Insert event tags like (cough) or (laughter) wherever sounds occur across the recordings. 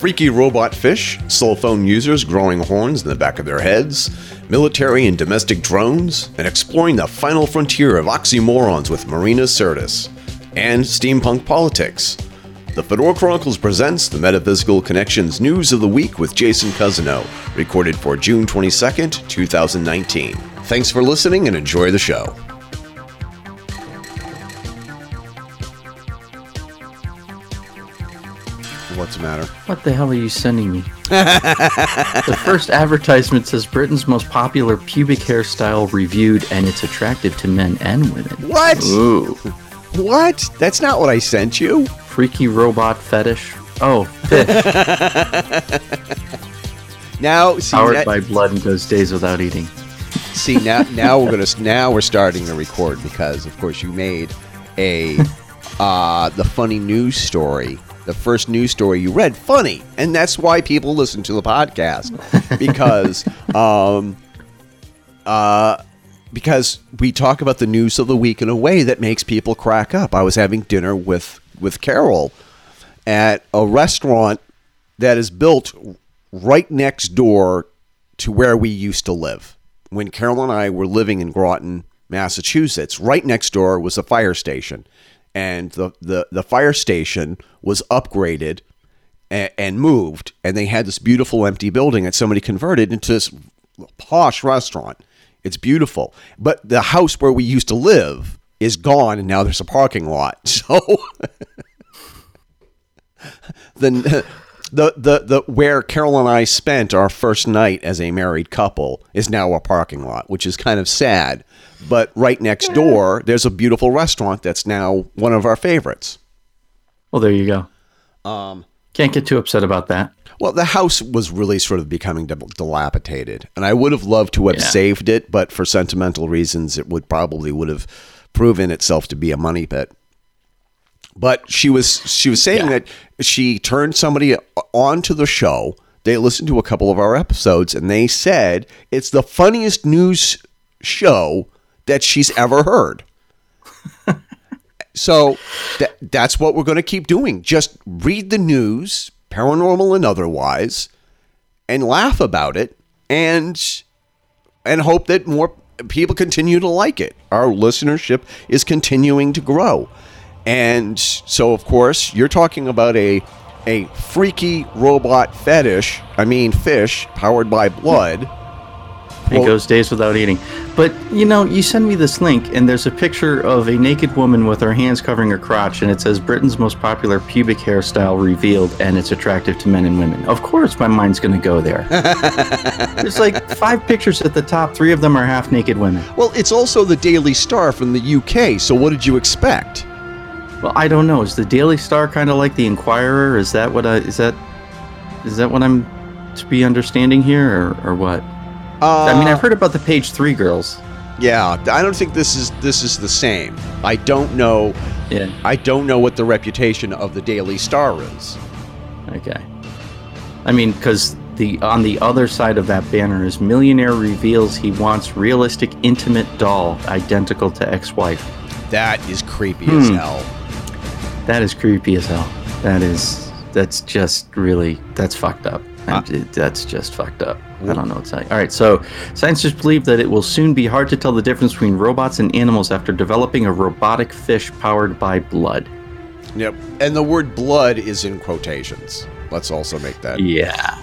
freaky robot fish, cell phone users growing horns in the back of their heads, military and domestic drones, and exploring the final frontier of oxymorons with Marina Sirtis, and steampunk politics. The Fedora Chronicles presents the Metaphysical Connections News of the Week with Jason Cousineau, recorded for June 22nd, 2019. Thanks for listening and enjoy the show. What's the matter? What the hell are you sending me? (laughs) the first advertisement says Britain's most popular pubic hairstyle reviewed, and it's attractive to men and women. What? Ooh. What? That's not what I sent you. Freaky robot fetish. Oh, fish. (laughs) Now, see, Powered that- by blood and goes days without eating. see now, (laughs) now we're gonna now we're starting to record because, of course, you made a uh, the funny news story. The first news story you read funny, and that's why people listen to the podcast because (laughs) um, uh, because we talk about the news of the week in a way that makes people crack up. I was having dinner with with Carol at a restaurant that is built right next door to where we used to live. When Carol and I were living in Groton, Massachusetts, right next door was a fire station. And the, the, the fire station was upgraded and, and moved, and they had this beautiful empty building that somebody converted into this posh restaurant. It's beautiful. But the house where we used to live is gone, and now there's a parking lot. (laughs) So the the the the where Carol and I spent our first night as a married couple is now a parking lot, which is kind of sad. But right next door, there's a beautiful restaurant that's now one of our favorites. Well, there you go. Um, Can't get too upset about that. Well, the house was really sort of becoming dilapidated, and I would have loved to have Yeah. saved it, but for sentimental reasons, it would probably would have proven itself to be a money pit. But she was she was saying Yeah. that she turned somebody onto the show. They listened to a couple of our episodes, and they said it's the funniest news show that she's ever heard. So that, that's what we're going to keep doing. Just read the news, paranormal and otherwise, and laugh about it, and and hope that more people continue to like it. Our listenership is continuing to grow, and so of course you're talking about a a freaky robot fetish. I mean, fish powered by blood. It Well- goes days without eating. But you know, you send me this link, and there's a picture of a naked woman with her hands covering her crotch, and it says Britain's most popular pubic hairstyle revealed, and it's attractive to men and women. Of course, my mind's going to go there. (laughs) there's like five pictures at the top. Three of them are half naked women. Well, it's also the Daily Star from the UK. So what did you expect? Well, I don't know. Is the Daily Star kind of like the Inquirer? Is that what I is that is that what I'm to be understanding here, or, or what? Uh, I mean, I've heard about the Page Three girls. Yeah, I don't think this is this is the same. I don't know. Yeah. I don't know what the reputation of the Daily Star is. Okay. I mean, because the on the other side of that banner is millionaire reveals he wants realistic intimate doll identical to ex-wife. That is creepy as Hmm. hell. That is creepy as hell. That is that's just really that's fucked up. It- that's just fucked up. I don't know what's say. All right, so scientists believe that it will soon be hard to tell the difference between robots and animals after developing a robotic fish powered by blood. Yep. And the word blood is in quotations. Let's also make that. Yeah.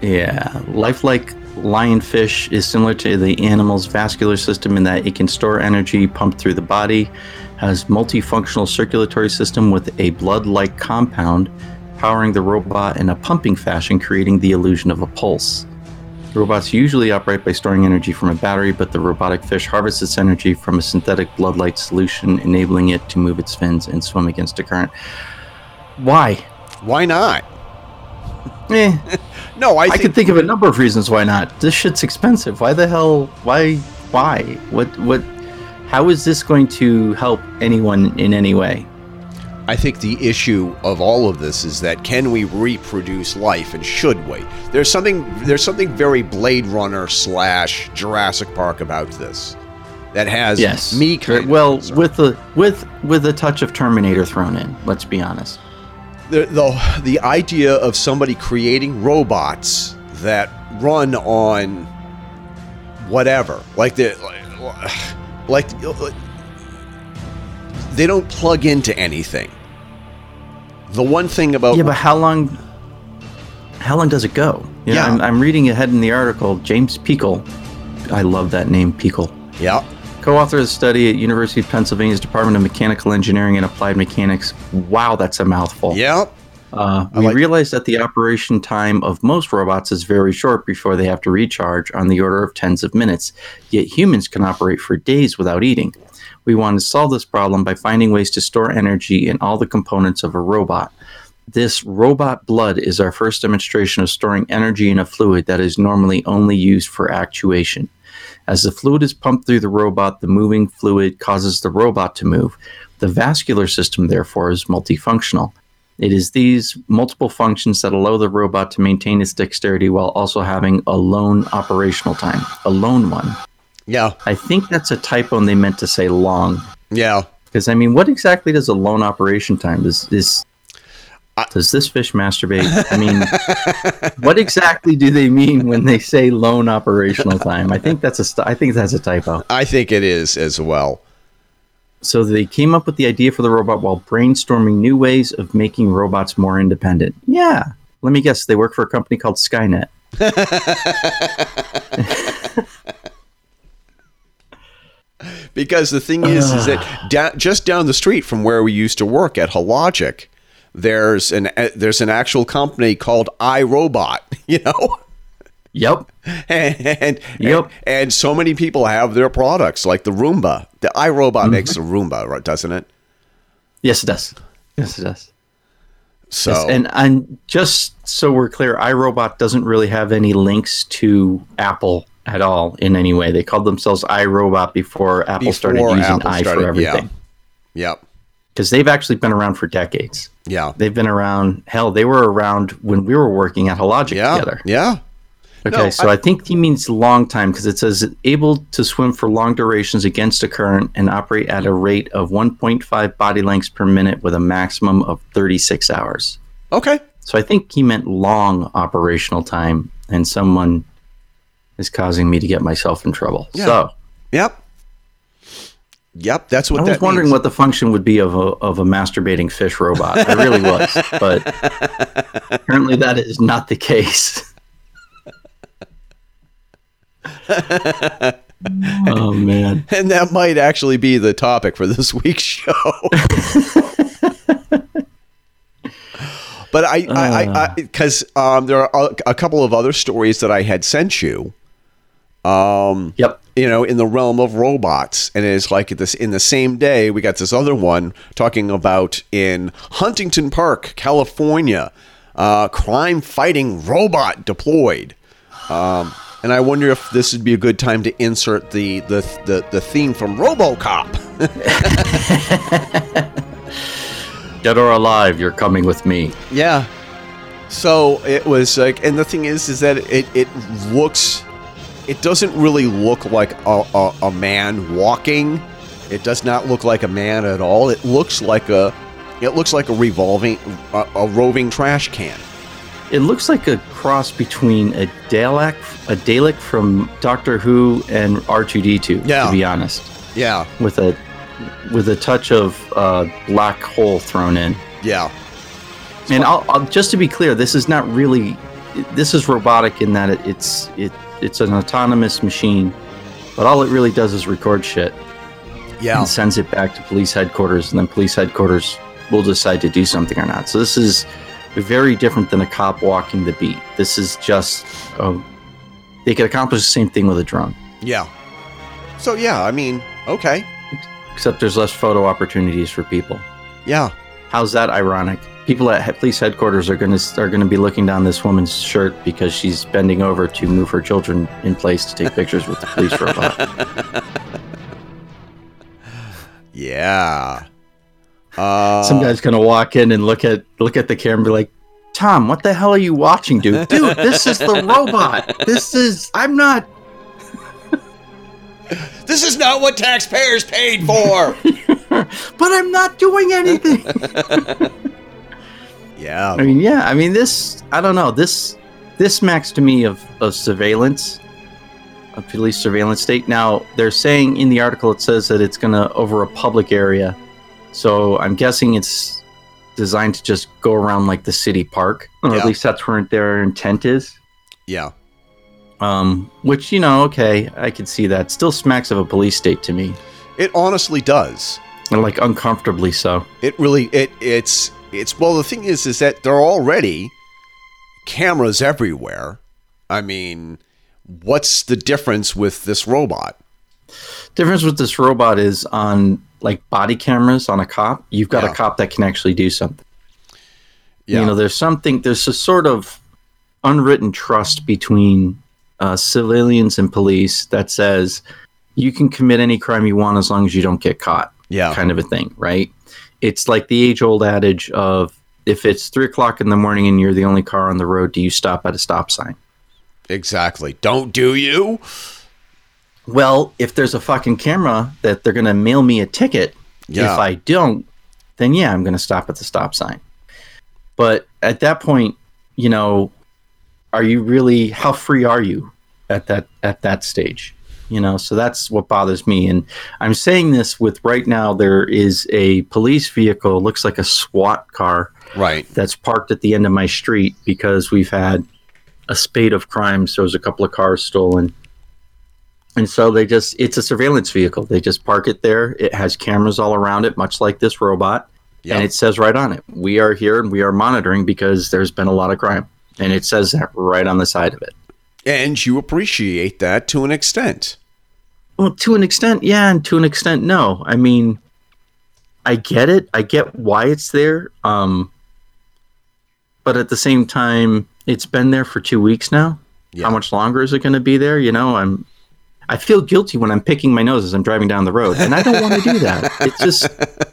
Yeah. Lifelike lionfish is similar to the animal's vascular system in that it can store energy pumped through the body, has multifunctional circulatory system with a blood-like compound powering the robot in a pumping fashion, creating the illusion of a pulse. The robots usually operate by storing energy from a battery, but the robotic fish harvests its energy from a synthetic blood-like solution, enabling it to move its fins and swim against a current. Why? Why not? (laughs) Eh, (laughs) No, I, I think could think of a number of reasons why not. This shit's expensive. Why the hell? Why? Why? What? What? How is this going to help anyone in any way? I think the issue of all of this is that can we reproduce life and should we? There's something there's something very Blade Runner slash Jurassic Park about this that has Yes. me well, with the with with a touch of Terminator thrown in. Let's be honest. the, the the idea of somebody creating robots that run on whatever, like the like, like uh, uh, they don't plug into anything. The one thing about Yeah, but how long? How long does it go? You know, Yeah. I'm, I'm reading ahead in the article. James Pikul, I love that name, Pikul. yeah, Co-author of the study at University of Pennsylvania's Department of Mechanical Engineering and Applied Mechanics. Wow, that's a mouthful. yeah, Uh, we like- realize that the operation time of most robots is very short before they have to recharge, on the order of tens of minutes. Yet humans can operate for days without eating. We want to solve this problem by finding ways to store energy in all the components of a robot. This robot blood is our first demonstration of storing energy in a fluid that is normally only used for actuation. As the fluid is pumped through the robot, the moving fluid causes the robot to move. The vascular system, therefore, is multifunctional. It is these multiple functions that allow the robot to maintain its dexterity while also having a lone operational time, a lone one. Yeah, I think that's a typo and they meant to say long. yeah. Because, I mean, what exactly does a lone operation time? Does this. Does this fish masturbate? I mean, what exactly do they mean when they say lone operational time? I think that's a st- I think that's a typo. I think it is as well. So they came up with the idea for the robot while brainstorming new ways of making robots more independent. Yeah. Let me guess, they work for a company called Skynet. (laughs) Because the thing is, is that da- just down the street from where we used to work at Hologic, there's an uh, there's an actual company called iRobot. (laughs) You know. Yep. (laughs) and, and, Yep. and so many people have their products like the Roomba. The iRobot makes the Roomba, right? Doesn't it? Yes, it does. Yes, it does. So Yes, and and just so we're clear, iRobot doesn't really have any links to Apple at all in any way. They called themselves iRobot before Apple started using Apple i started- for yeah. everything. yep, Because they've actually been around for decades. yeah, They've been around. Hell, they were around when we were working at Hologic yeah, together. yeah. Okay, No, so I, think he means long time because it says able to swim for long durations against a current and operate at a rate of 1.5 body lengths per minute with a maximum of 36 hours. Okay, So I think he meant long operational time, and someone is causing me to get myself in trouble. Yeah. So yep, yep. That's what I was wondering means. what the function would be of a of a masturbating fish robot. I really was, (laughs) but apparently that is not the case. (laughs) oh man. and that might actually be the topic for this week's show. (laughs) but I, I, because um, there are a, a couple of other stories that I had sent you. Um, Yep. you know, in the realm of robots, and it's like this in the same day we got this other one talking about in Huntington Park, California, uh, crime fighting robot deployed. Um, and I wonder if this would be a good time to insert the the the, the theme from RoboCop. (laughs) Dead or alive, you're coming with me. Yeah. So it was like, and the thing is, is that it it looks, it doesn't really look like a, a, a man walking. It does not look like a man at all. It looks like a, it looks like a revolving, a, a roving trash can. It looks like a cross between a Dalek, a Dalek from Doctor Who and R2D2. Yeah. To be honest, Yeah. with a with a touch of uh, black hole thrown in. Yeah. And I'll, I'll, just to be clear, this is not really. This is robotic in that it, it's it it's an autonomous machine, but all it really does is record shit Yeah. and sends it back to police headquarters, and then police headquarters will decide to do something or not. So this is very different than a cop walking the beat. This is just oh, they could accomplish the same thing with a drone, Yeah. So yeah, I mean, okay. except there's less photo opportunities for people. Yeah. How's that ironic? People at police headquarters are going to are going to be looking down this woman's shirt because she's bending over to move her children in place to take pictures with the police robot. (laughs) Yeah. Uh, Some guy's going to walk in and look at look at the camera and be like, "Tom, what the hell are you watching, dude? Dude, this is the robot. This is I'm not (laughs) This is not what taxpayers paid for. (laughs) but I'm not doing anything." Yeah. I mean, yeah. I mean, this. I don't know. This this smacks to me of of surveillance, a police surveillance state. Now they're saying in the article it says that it's gonna over a public area, so I'm guessing it's designed to just go around like the city park, or Yeah. at least that's where their intent is. yeah. Um, which you know, okay, I can see that. Still smacks of a police state to me, It honestly does. and like uncomfortably so. It really it it's it's well the thing is is that there are already cameras everywhere. I mean, what's the difference with this robot? difference with this robot is on like body cameras on a cop you've got Yeah. a cop that can actually do something Yeah. you know there's something there's a sort of unwritten trust between uh, civilians and police that says you can commit any crime you want as long as you don't get caught yeah. kind of a thing right it's like the age old adage of if it's three o'clock in the morning and you're the only car on the road do you stop at a stop sign Exactly. Don't do you? Well, if there's a fucking camera that they're going to mail me a ticket, Yeah. if I don't, then yeah, I'm going to stop at the stop sign. But at that point, you know, are you really how free are you at that at that stage? You know, so that's what bothers me and I'm saying this with right now there is a police vehicle looks like a SWAT car Right. that's parked at the end of my street because we've had a spate of crimes. There was a couple of cars stolen. And so they just, it's a surveillance vehicle. They just park it there. It has cameras all around it, much like this robot. Yeah. And it says right on it, we are here and we are monitoring because there's been a lot of crime. And it says that right on the side of it. And you appreciate that to an extent. Well, to an extent, yeah, and to an extent, no. I mean, I get it. I get why it's there. Um, but at the same time, it's been there for two weeks now. Yeah. How much longer is it going to be there? You know, I'm. I feel guilty when I'm picking my nose as I'm driving down the road, and I don't want to do that. (laughs) It's just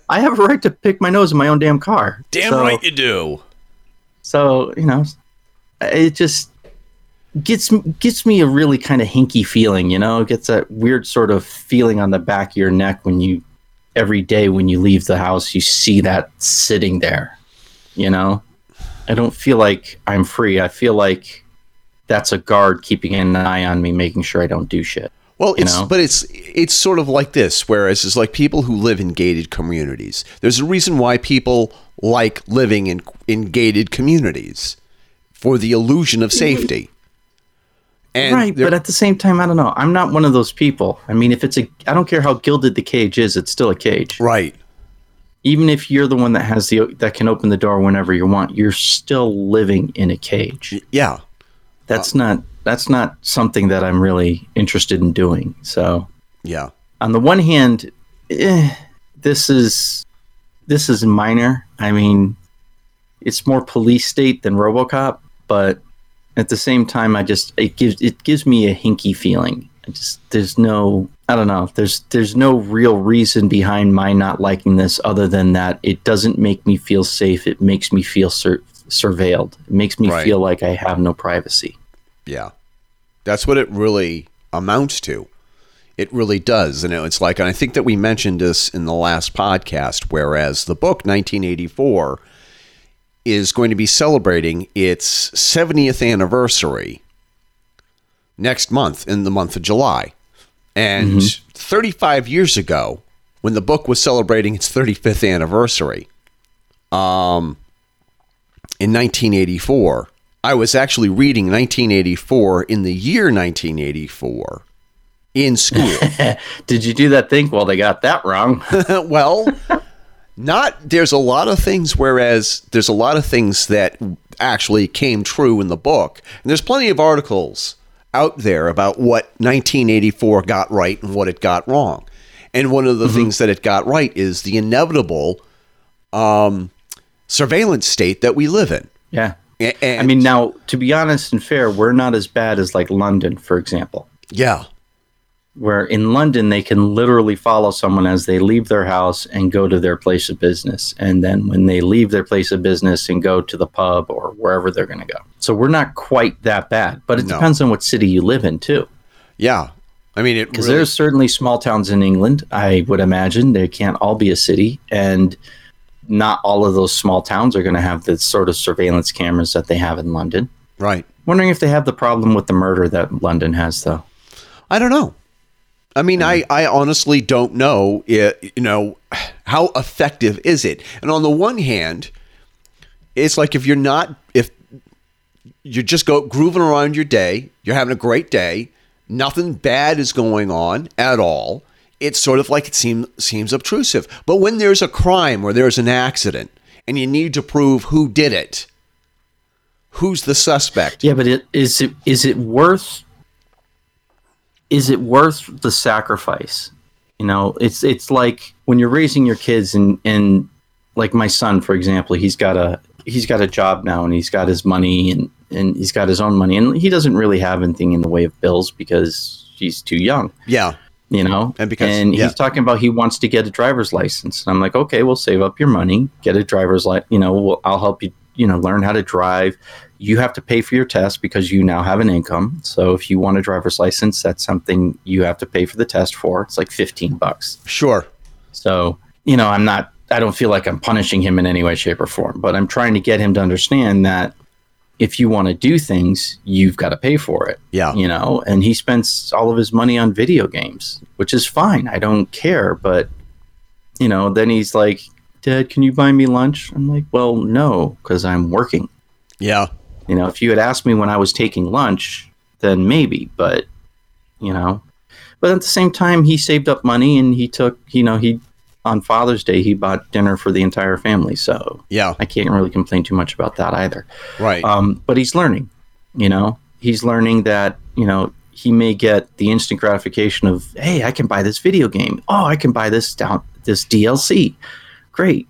I have a right to pick my nose in my own damn car. Damn So- right you do. so you know, it just gets gets me a really kind of hinky feeling. You know, it gets that weird sort of feeling on the back of your neck when you every day when you leave the house you see that sitting there. You know, I don't feel like I'm free. I feel like that's a guard keeping an eye on me, making sure I don't do shit. Well, you it's know? but it's it's sort of like this. Whereas it's like people who live in gated communities. There's a reason why people like living in in gated communities for the illusion of mm-hmm. safety. And right, but at the same time, I don't know. I'm not one of those people. I mean, if it's a, I don't care how gilded the cage is, it's still a cage. right, even if you're the one that has the that can open the door whenever you want, you're still living in a cage. yeah, That's not that's not something that I'm really interested in doing. So, yeah, on the one hand, eh, this is this is minor. I mean, it's more police state than RoboCop, but at the same time, I just it gives it gives me a hinky feeling. I just there's no I don't know. There's there's no real reason behind my not liking this other than that it doesn't make me feel safe. It makes me feel sur- surveilled. It makes me Right. feel like I have no privacy. yeah. That's what it really amounts to. It really does. And it's like, and I think that we mentioned this in the last podcast, whereas the book 1984 is going to be celebrating its 70th anniversary next month in the month of July. And 35 years ago, when the book was celebrating its 35th anniversary, um, in 1984, I was actually reading 1984 in the year 1984 in school. (laughs) Did you do that thing? Well, they got that wrong. (laughs) well, not there's a lot of things whereas there's a lot of things that actually came true in the book. And there's plenty of articles out there about what 1984 got right and what it got wrong. And one of the things that it got right is the inevitable um, surveillance state that we live in. yeah. And, I mean, now to be honest and fair, we're not as bad as like London, for example, yeah, where in London they can literally follow someone as they leave their house and go to their place of business, and then when they leave their place of business and go to the pub or wherever they're going to go. So we're not quite that bad, but it No. depends on what city you live in too. yeah. I mean, Because really, there's certainly small towns in England. I would imagine they can't all be a city, and not all of those small towns are going to have the sort of surveillance cameras that they have in London. Right. Wondering if they have the problem with the murder that London has, though. I don't know. I mean, I, I honestly don't know. It, you know, how effective is it? And on the one hand, it's like if you're not if you're just go grooving around your day, you're having a great day, nothing bad is going on at all. It's sort of like it seems seems obtrusive. But when there's a crime or there's an accident and you need to prove who did it, who's the suspect? Yeah, but it, is it is it worth is it worth the sacrifice? You know, it's it's like when you're raising your kids and and like my son, for example, he's got a he's got a job now and he's got his money and and he's got his own money and he doesn't really have anything in the way of bills because he's too young. Yeah. You know, And because- and yeah. he's talking about he wants to get a driver's license. And I'm like, okay, we'll save up your money, get a driver's license. You know, we'll, I'll help you. You know, learn how to drive. You have to pay for your test because you now have an income. So if you want a driver's license, that's something you have to pay for the test for. It's like 15 bucks. Sure. So, you know, I'm not, I don't feel like I'm punishing him in any way, shape, or form, but I'm trying to get him to understand that if you want to do things, you've got to pay for it. Yeah. You know, and he spends all of his money on video games, which is fine. I don't care. But, you know, then he's like, Dad, can you buy me lunch? I'm like, well, no, because I'm working. Yeah. You know, if you had asked me when I was taking lunch, then maybe, but you know, but at the same time, he saved up money and he took, you know, he on Father's Day he bought dinner for the entire family, so Yeah. I can't really complain too much about that either. Right. Um, but he's learning, you know, he's learning that you know he may get the instant gratification of, hey, I can buy this video game. Oh, I can buy this down this DLC. Great.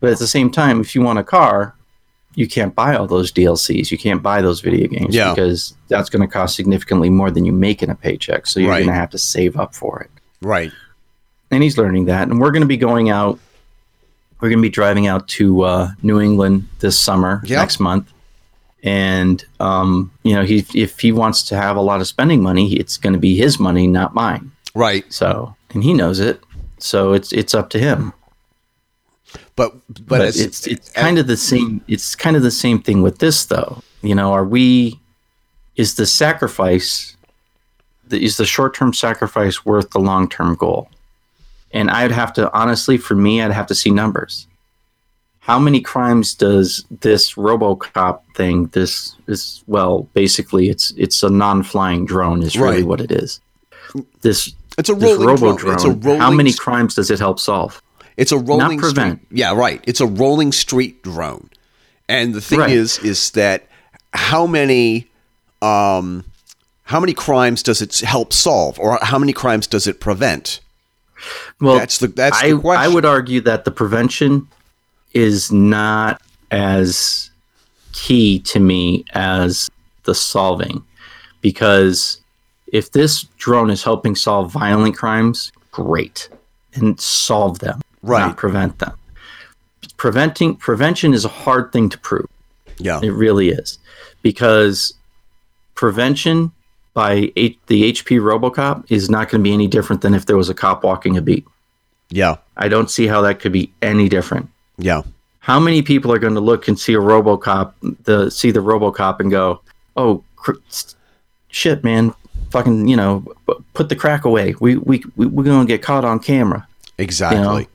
But at the same time, if you want a car, you can't buy all those DLCs. You can't buy those video games Yeah. because that's going to cost significantly more than you make in a paycheck. So you're Right. going to have to save up for it. right. And he's learning that. And we're going to be going out. We're going to be driving out to uh, New England this summer, Yep. next month. And um, you know, he if he wants to have a lot of spending money, it's going to be his money, not mine. Right. So, and he knows it. So it's it's up to him. But but, But, as- it's it's kind of the same. It's kind of the same thing with this, though. You know, are we? Is the sacrifice? The, is the short term sacrifice worth the long term goal? And I'd have to honestly, for me, I'd have to see numbers. How many crimes does this RoboCop thing? This is well, basically, it's it's a non-flying drone. Is really Right. what it is. This it's a rolling robo drone. It's a rolling. How many crimes does it help solve? It's a rolling prevent. Street. Yeah, right. It's a rolling street drone. And the thing Right. is, is that how many, um, how many crimes does it help solve, or how many crimes does it prevent? Well, That's the- that's I, the question. I would argue that the prevention is not as key to me as the solving, because if this drone is helping solve violent crimes, great, and solve them, Right. not prevent them. Preventing prevention is a hard thing to prove. Yeah, It really is, because prevention by H- the HP RoboCop is not going to be any different than if there was a cop walking a beat. yeah, I don't see how that could be any different. yeah, How many people are going to look and see a RoboCop, the see the RoboCop and go, "Oh, cr- shit, man, fucking, you know, put the crack away. We we, we we're going to get caught on camera." exactly.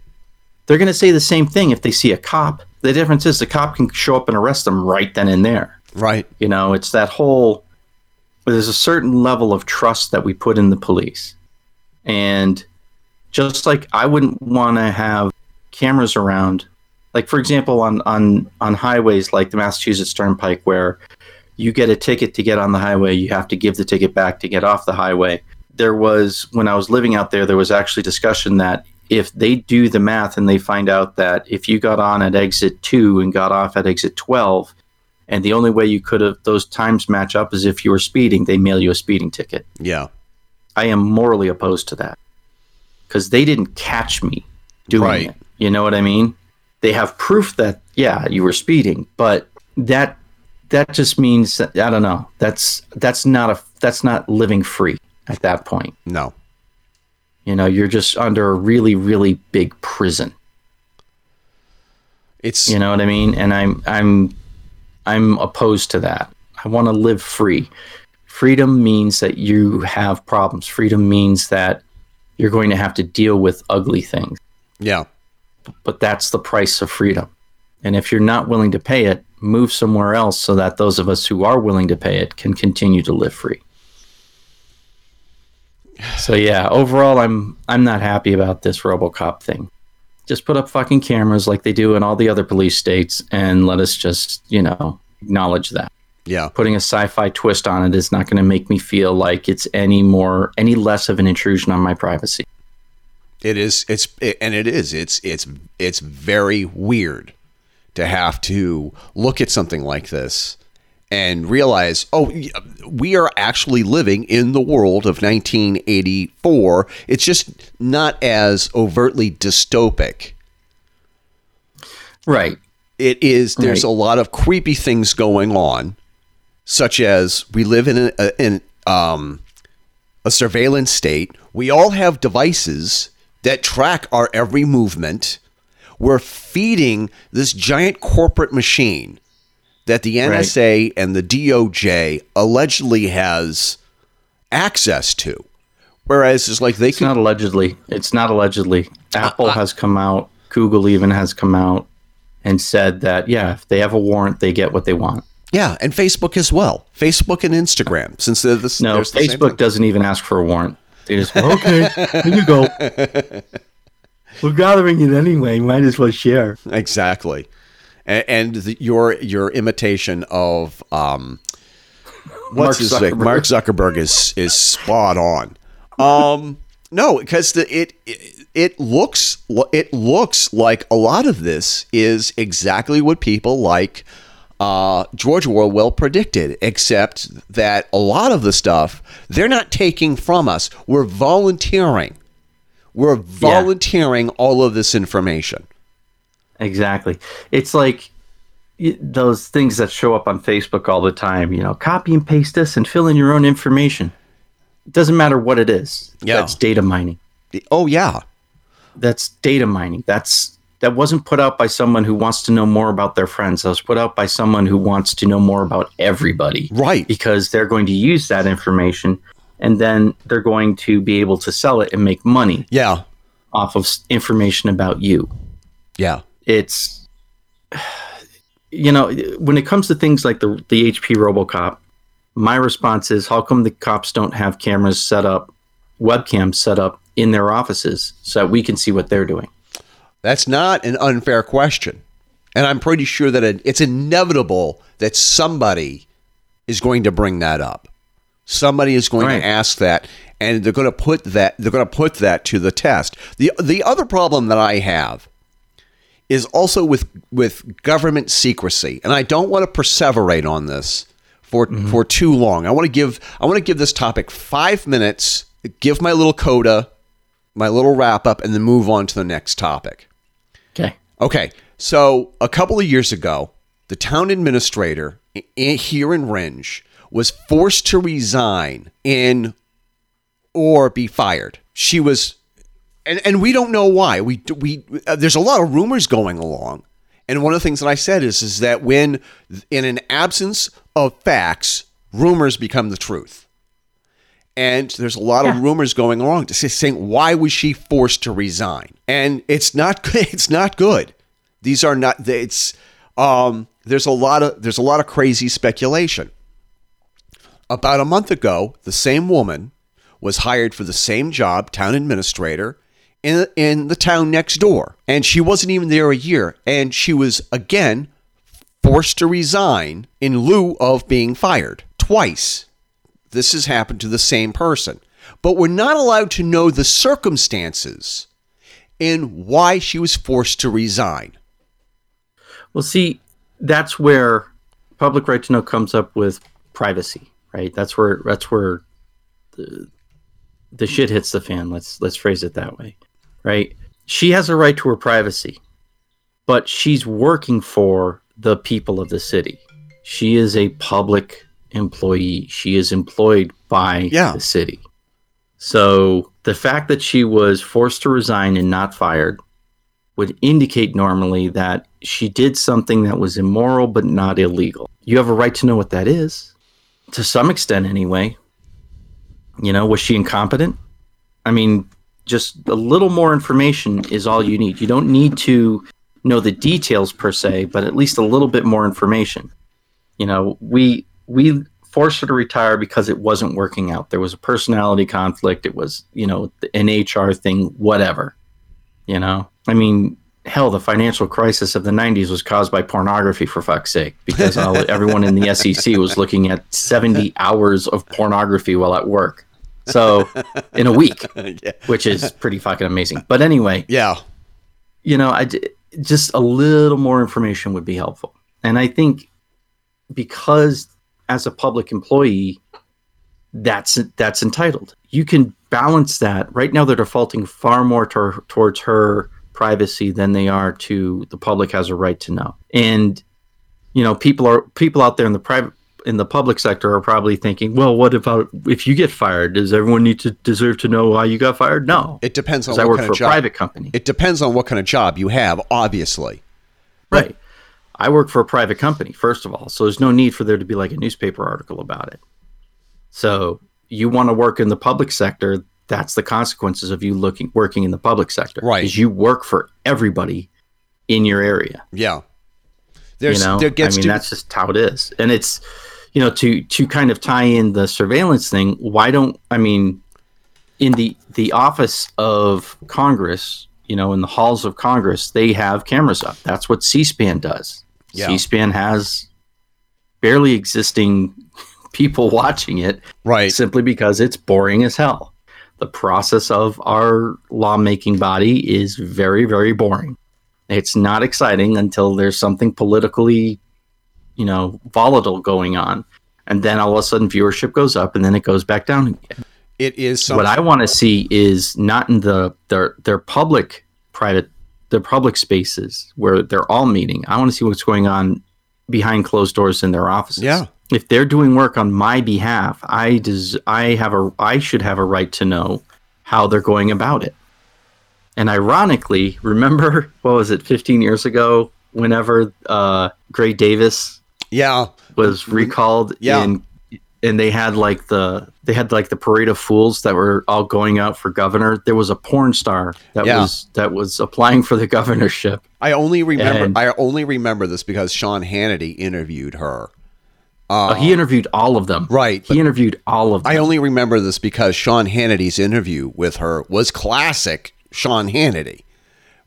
They're going to say the same thing if they see a cop. The difference is the cop can show up and arrest them right then and there. Right. You know, it's that whole. There's a certain level of trust that we put in the police, and just like I wouldn't want to have cameras around, like for example on on on highways like the Massachusetts Turnpike, where you get a ticket to get on the highway, you have to give the ticket back to get off the highway. There was when I was living out there, there was actually discussion that if they do the math and they find out that if you got on at exit two and got off at exit twelve, and the only way you could have those times match up is if you were speeding, they mail you a speeding ticket. Yeah. I am morally opposed to that because they didn't catch me doing Right. it. You know what I mean? They have proof that yeah, you were speeding, but that that just means I don't know. That's that's not a that's not living free at that point. No. You know, you're just under a really really big prison. It's You know what I mean? And I'm I'm I'm opposed to that. I want to live free. Freedom means that you have problems. Freedom means that you're going to have to deal with ugly things. yeah. But that's the price of freedom. And if you're not willing to pay it, move somewhere else so that those of us who are willing to pay it can continue to live free. So yeah, overall I'm I'm not happy about this RoboCop thing. Just put up fucking cameras like they do in all the other police states and let us just, you know, acknowledge that. Yeah. Putting a sci-fi twist on it is not going to make me feel like it's any more any less of an intrusion on my privacy. It is. It's and it is. It's it's it's very weird to have to look at something like this and realize, oh, we are actually living in the world of 1984. It's just not as overtly dystopic. Right. It is. There's Right. a lot of creepy things going on, such as we live in a, in um, a surveillance state. We all have devices that track our every movement. We're feeding this giant corporate machine that the NSA and the DOJ allegedly has access to. Whereas it's like they It's could not allegedly. It's not allegedly. Uh, Apple uh, has come out. Google even has come out and said that yeah, if they have a warrant, they get what they want. Yeah, and Facebook as well. Facebook and Instagram, since they're the, No, the Facebook doesn't even ask for a warrant. They just okay, here you go. (laughs) We're gathering it anyway. Might as well share. exactly, and, and the, your your imitation of um, what's Mark his name? Zuckerberg. Mark Zuckerberg is is spot on. Um, no, because the it, it it looks it looks like a lot of this is exactly what people like uh, George Orwell predicted, except that a lot of the stuff they're not taking from us. We're volunteering. We're volunteering all of this information. Exactly. It's like those things that show up on Facebook all the time. You know, copy and paste this and fill in your own information. It doesn't matter what it is. Yeah. That's data mining. Oh yeah, That's data mining. That's that wasn't put out by someone who wants to know more about their friends. That was put out by someone who wants to know more about everybody. right. Because they're going to use that information and then they're going to be able to sell it and make money Yeah, off of information about you. yeah, it's you know when it comes to things like the the HP RoboCop, my response is how come the cops don't have cameras set up, webcams set up in their offices so that we can see what they're doing? that's not an unfair question, and I'm pretty sure that it's inevitable that somebody is going to bring that up. Somebody is going Right. to ask that, and they're going to put that they're going to put that to the test. the The other problem that I have is also with with government secrecy, and I don't want to perseverate on this for mm-hmm. for too long. I want to give I want to give this topic five minutes, give my little coda, my little wrap up, and then move on to the next topic. Okay. Okay, so a couple of years ago, the town administrator here in Rindge was forced to resign in or be fired. She was, and and we don't know why. We we uh, there's a lot of rumors going along, and one of the things that I said is is that when in an absence of facts, rumors become the truth. And there's a lot of rumors going along to say, saying why was she forced to resign? And it's not good. (laughs) It's not good. These are not. It's um. There's a lot of there's a lot of crazy speculation. About a month ago, the same woman was hired for the same job, town administrator, in in the town next door, and she wasn't even there a year, and she was again forced to resign in lieu of being fired twice. This has happened to the same person, but we're not allowed to know the circumstances in why she was forced to resign. Well, see, that's where public right to know comes up with privacy, right? That's where that's where the, the shit hits the fan. Let's let's phrase it that way, right? She has a right to her privacy, but she's working for the people of the city. She is a public employee. She is employed by Yeah. the city. So the fact that she was forced to resign and not fired would indicate normally that she did something that was immoral but not illegal. You have a right to know what that is, to some extent, anyway. You know, was she incompetent? I mean, just a little more information is all you need. You don't need to know the details per se, but at least a little bit more information. You know, we we forced her to retire because it wasn't working out. There was a personality conflict. It was, you know, an HR thing, whatever. You know, I mean, hell, the financial crisis of the 90s was caused by pornography, for fuck's sake, because all, everyone in the SEC was looking at 70 hours of pornography while at work. So, in a week, (laughs) yeah. which is pretty fucking amazing. But anyway, yeah. you know, I just a little more information would be helpful. And I think because as a public employee, that's that's entitled. You can balance that. Right now, they're defaulting far more to, towards her privacy than they are to the public has a right to know. And you know, people are people out there in the private in the public sector are probably thinking, well, what about if you get fired? Does everyone need to deserve to know why you got fired? No, It depends on I work kind for of a job. private company. It depends on what kind of job you have, obviously. Right. I work for a private company, first of all. So there's no need for there to be like a newspaper article about it. So you want to work in the public sector, that's the consequences of you looking working in the public sector. Right. Because you work for everybody in your area. Yeah. There's you know? there gets I mean to that's just how it is. And it's you know, to to kind of tie in the surveillance thing, why don't I mean in the the office of Congress, you know, in the halls of Congress, they have cameras up. That's what C-SPAN does. Yeah. C-SPAN has barely existing (laughs) people watching it right. simply because it's boring as hell. The process of our lawmaking body is very, very boring. It's not exciting until there's something politically, you know, volatile going on. And then all of a sudden viewership goes up and then it goes back down again. It is something What I want to see is not in the their their public private their public spaces where they're all meeting. I want to see what's going on behind closed doors in their offices. Yeah. If they're doing work on my behalf, I des- I have a I should have a right to know how they're going about it. And ironically, remember (laughs) what was it 15 years ago whenever uh Gray Davis yeah. was recalled Yeah. in and they had like the they had like the parade of fools that were all going out for governor there was a porn star that Yeah. was that was applying for the governorship I only remember And- I only remember this because Sean Hannity interviewed her. Uh, he interviewed all of them Right, he interviewed all of them I only remember this because Sean Hannity's interview with her was classic Sean Hannity.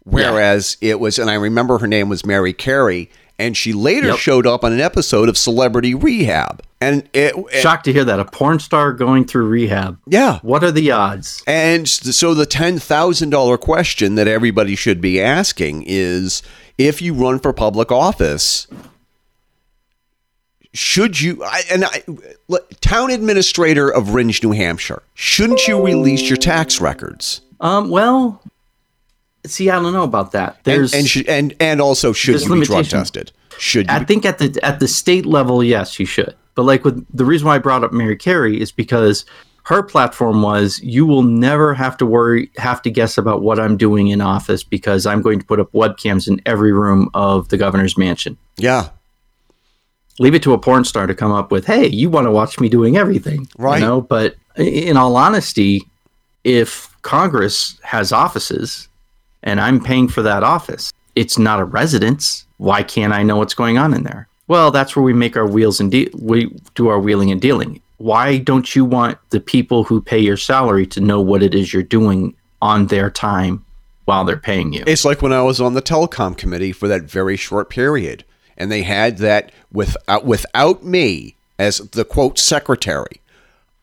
Whereas it was, and I remember her name was Mary Carey, and she later Yep. showed up on an episode of Celebrity Rehab. And it, shocked to hear that a porn star going through rehab yeah. what are the odds And so the $10,000 question that everybody should be asking is if you run for public office, should you, I, and I, look, town administrator of Rindge, New Hampshire, shouldn't you release your tax records? Um well see i don't know about that And, there's and, should, and, and also, should you be drug tested? Should you? I think at the at the state level, yes, you should. But like with the reason why I brought up Mary Carey is because her platform was you will never have to worry have to guess about what I'm doing in office because I'm going to put up webcams in every room of the governor's mansion. yeah. Leave it to a porn star to come up with, "Hey, you want to watch me doing everything." Right. You know, but in all honesty, if Congress has offices and I'm paying for that office, it's not a residence. Why can't I know what's going on in there? Well, that's where we make our wheels and de- we do our wheeling and dealing. Why don't you want the people who pay your salary to know what it is you're doing on their time while they're paying you? It's like when I was on the telecom committee for that very short period, and they had that without uh, without me as the quote secretary.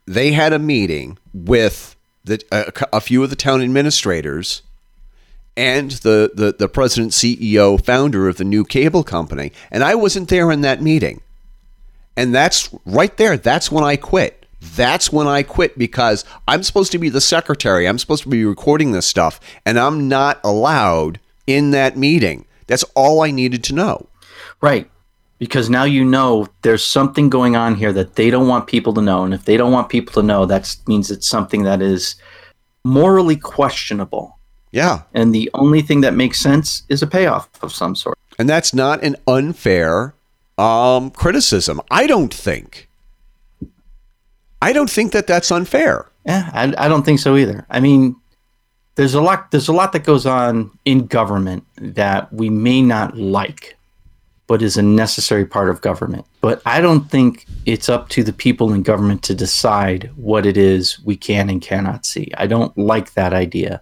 They had a meeting with the a, a few of the town administrators and the, the the president, CEO, founder of the new cable company, and I wasn't there in that meeting. And that's right there. That's when I quit. That's when I quit because I'm supposed to be the secretary. I'm supposed to be recording this stuff, and I'm not allowed in that meeting. That's all I needed to know. Right. Because now you know there's something going on here that they don't want people to know. And if they don't want people to know, that means it's something that is morally questionable. Yeah. And the only thing that makes sense is a payoff of some sort. And that's not an unfair um, criticism. I don't think. I don't think that that's unfair. Yeah, I, I don't think so either. I mean, there's a lot there's a lot that goes on in government that we may not like, but is a necessary part of government. But I don't think it's up to the people in government to decide what it is we can and cannot see. I don't like that idea.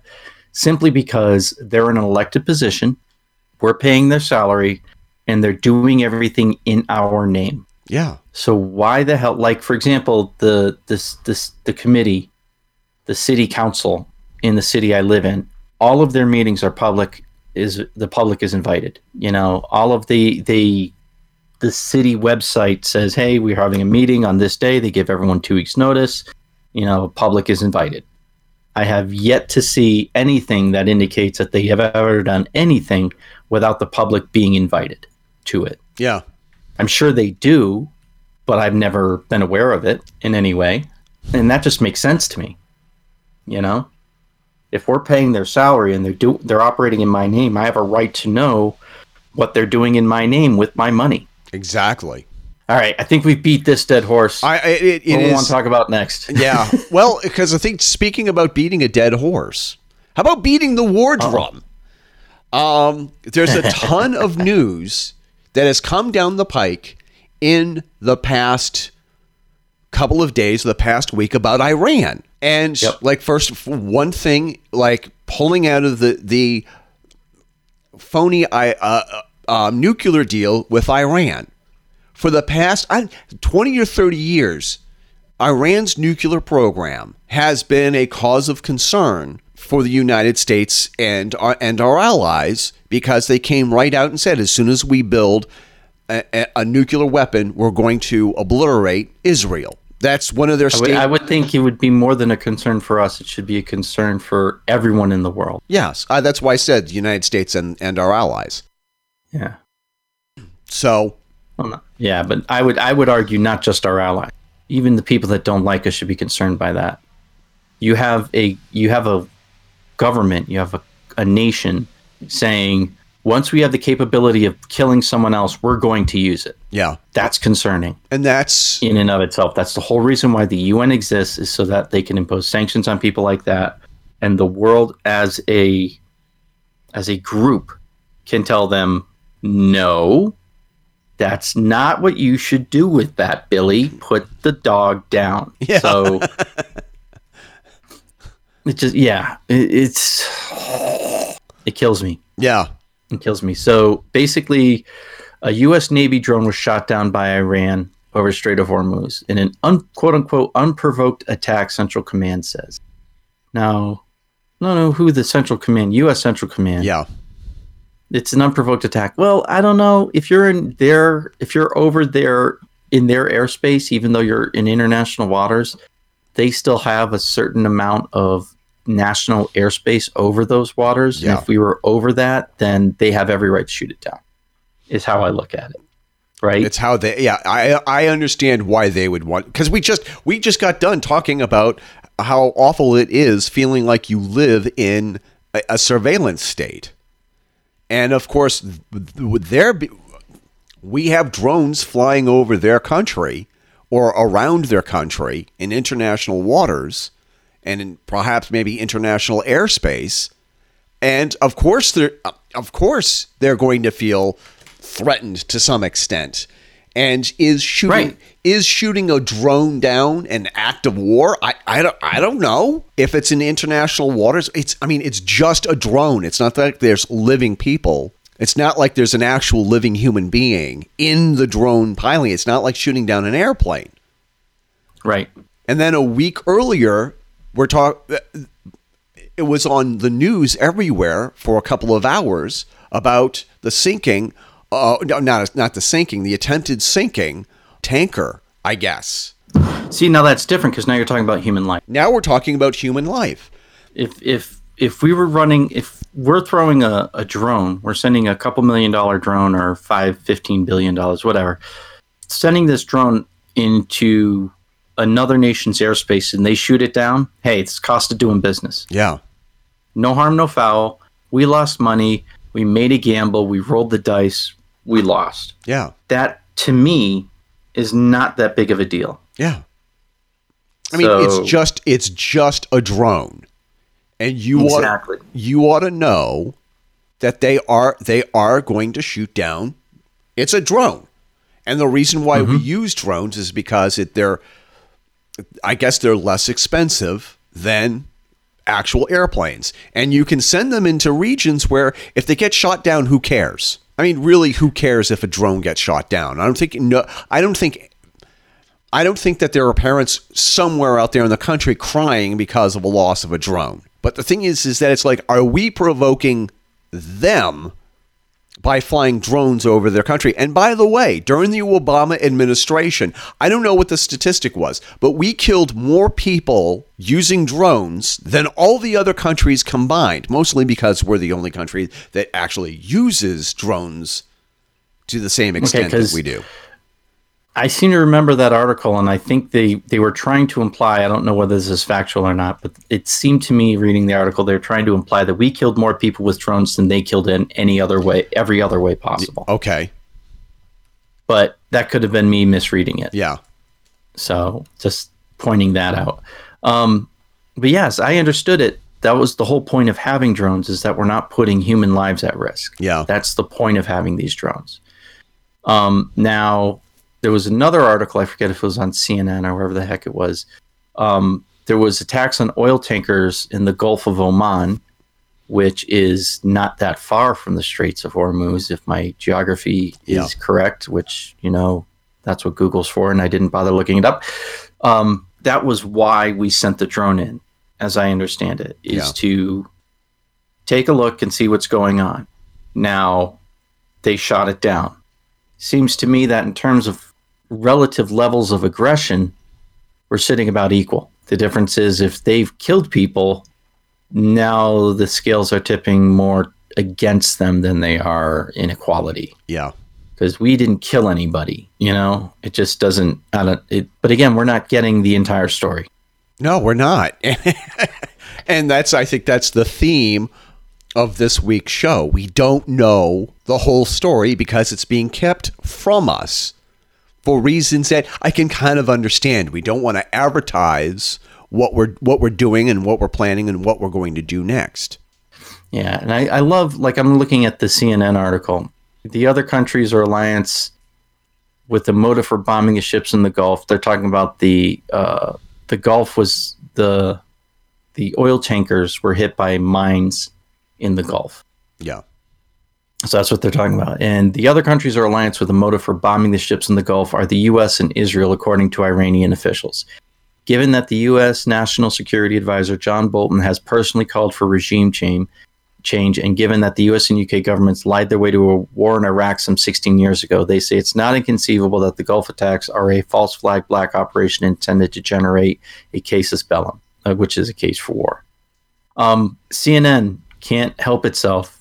Simply because they're in an elected position, we're paying their salary, and they're doing everything in our name. Yeah. So why the hell? Like for example, the this this the committee, the city council in the city I live in, all of their meetings are public. Is the public is invited? You know, all of the the the city website says, "Hey, we're having a meeting on this day." They give everyone two weeks notice. You know, public is invited. I have yet to see anything that indicates that they have ever done anything without the public being invited to it. Yeah. I'm sure they do, but I've never been aware of it in any way. And that just makes sense to me. You know? If we're paying their salary and they're do they're operating in my name, I have a right to know what they're doing in my name with my money. Exactly. All right, I think we beat this dead horse. I it, it, what do we want to talk about next? (laughs) yeah. Well, because I think speaking about beating a dead horse, how about beating the war drum? Um, there's a ton of (laughs) news that has come down the pike in the past couple of days, the past week about Iran. And Yep. like first one thing, like pulling out of the the phony I- uh, uh, um, nuclear deal with Iran. For the past I, 20 or 30 years, Iran's nuclear program has been a cause of concern for the United States and our, and our allies because they came right out and said as soon as we build a, a nuclear weapon, we're going to obliterate Israel. That's one of their I would. I would think it would be more than a concern for us. It should be a concern for everyone in the world. yes, uh, that's why I said the United States and, and our allies. Yeah. So Well, no. Yeah, but I would I would argue not just our allies, even the people that don't like us should be concerned by that. You have a you have a government, you have a, a nation saying once we have the capability of killing someone else, we're going to use it. yeah, That's concerning and that's in and of itself. That's the whole reason why the UN exists is so that they can impose sanctions on people like that, and the world as a as a group can tell them no. That's not what you should do with that, Billy. Put the dog down. Yeah. So (laughs) it just yeah, it, it's it kills me. yeah, It kills me. So basically, a U.S. Navy drone was shot down by Iran over Strait of Hormuz in an un, quote unquote unprovoked attack, Central Command says. Now, I don't know who the Central Command, U.S. Central Command. yeah, It's an unprovoked attack. Well, I don't know if you're in there, if you're over there in their airspace, even though you're in international waters, they still have a certain amount of national airspace over those waters. Yeah. And if we were over that, then they have every right to shoot it down. Is how I look at it. Right? It's how they. Yeah, I I understand why they would want because we just we just got done talking about how awful it is feeling like you live in a, a surveillance state, and of course, there we have drones flying over their country or around their country in international waters and in perhaps maybe international airspace. And of course they're uh, of course they're going to feel threatened to some extent. And is shooting Right. is shooting a drone down an act of war? I, I don't I don't know. If it's in international waters it's I mean it's just a drone. It's not like there's living people. It's not like there's an actual living human being in the drone piloting it's not like shooting down an airplane. Right. and then a week earlier, we're talk. It was on the news everywhere for a couple of hours about the sinking. Uh, no, not not the sinking, the attempted sinking tanker. I guess. See, now that's different because now you're talking about human life. Now we're talking about human life. if if if we were running if we're throwing a, a drone we're sending a couple million dollar drone or five fifteen billion dollars whatever sending this drone into another nation's airspace and they shoot it down hey it's cost of doing business Yeah. No harm, no foul. We lost money. We made a gamble. We rolled the dice. We lost. Yeah. That to me is not that big of a deal. Yeah. I mean, So- it's just it's just a drone, and you Exactly. ought you ought to know that they are they are going to shoot down. It's a drone, and the reason why we mm-hmm. use drones is because it they're, I guess they're less expensive than actual airplanes, and you can send them into regions where if they get shot down, who cares? I mean, really, who cares if a drone gets shot down? I don't think no. I don't think I don't think that there are parents somewhere out there in the country crying because of a loss of a drone. But the thing is, is that it's like, are we provoking them by flying drones over their country? And by the way, during the Obama administration, I don't know what the statistic was, but we killed more people using drones than all the other countries combined, mostly because we're the only country that actually uses drones to the same extent that 'cause- we do. I seem to remember that article, and I think they, they were trying to imply, I don't know whether this is factual or not, but it seemed to me reading the article, they're trying to imply that we killed more people with drones than they killed in any other way, every other way possible. Okay. But that could have been me misreading it. Yeah. So just pointing that out. Um, but yes, I understood it. That was the whole point of having drones is that we're not putting human lives at risk. Yeah. That's the point of having these drones. Um, now, there was another article, I forget if it was on CNN or wherever the heck it was. Um, there was attacks on oil tankers in the Gulf of Oman, which is not that far from the Straits of Hormuz, if my geography is Yeah. correct, which, you know, that's what Google's for, and I didn't bother looking it up. Um, that was why we sent the drone in, as I understand it, is Yeah. to take a look and see what's going on. Now, they shot it down. Seems to me that in terms of relative levels of aggression, we're sitting about equal. The difference is if they've killed people, now the scales are tipping more against them than they are inequality. Yeah. because we didn't kill anybody. You know, it just doesn't. I don't. It, but again, we're not getting the entire story. No, we're not. (laughs) and that's I think that's the theme of this week's show. We don't know the whole story because it's being kept from us for reasons that I can kind of understand. We don't want to advertise what we're what we're doing and what we're planning and what we're going to do next. Yeah, and I, I love like I'm looking at the CNN article. The other countries or alliance with the motive for bombing the ships in the Gulf. They're talking about the uh, the Gulf was the the oil tankers were hit by mines in the Gulf. Yeah. So that's what they're talking about. And the other countries or alliance with a motive for bombing the ships in the Gulf are the U.S. and Israel, according to Iranian officials. Given that the U.S. National Security Advisor John Bolton has personally called for regime change, change, and given that the U.S. and U.K. governments lied their way to a war in Iraq some 16 years ago, they say it's not inconceivable that the Gulf attacks are a false flag black operation intended to generate a casus bellum, uh, which is a case for war. Um, CNN can't help itself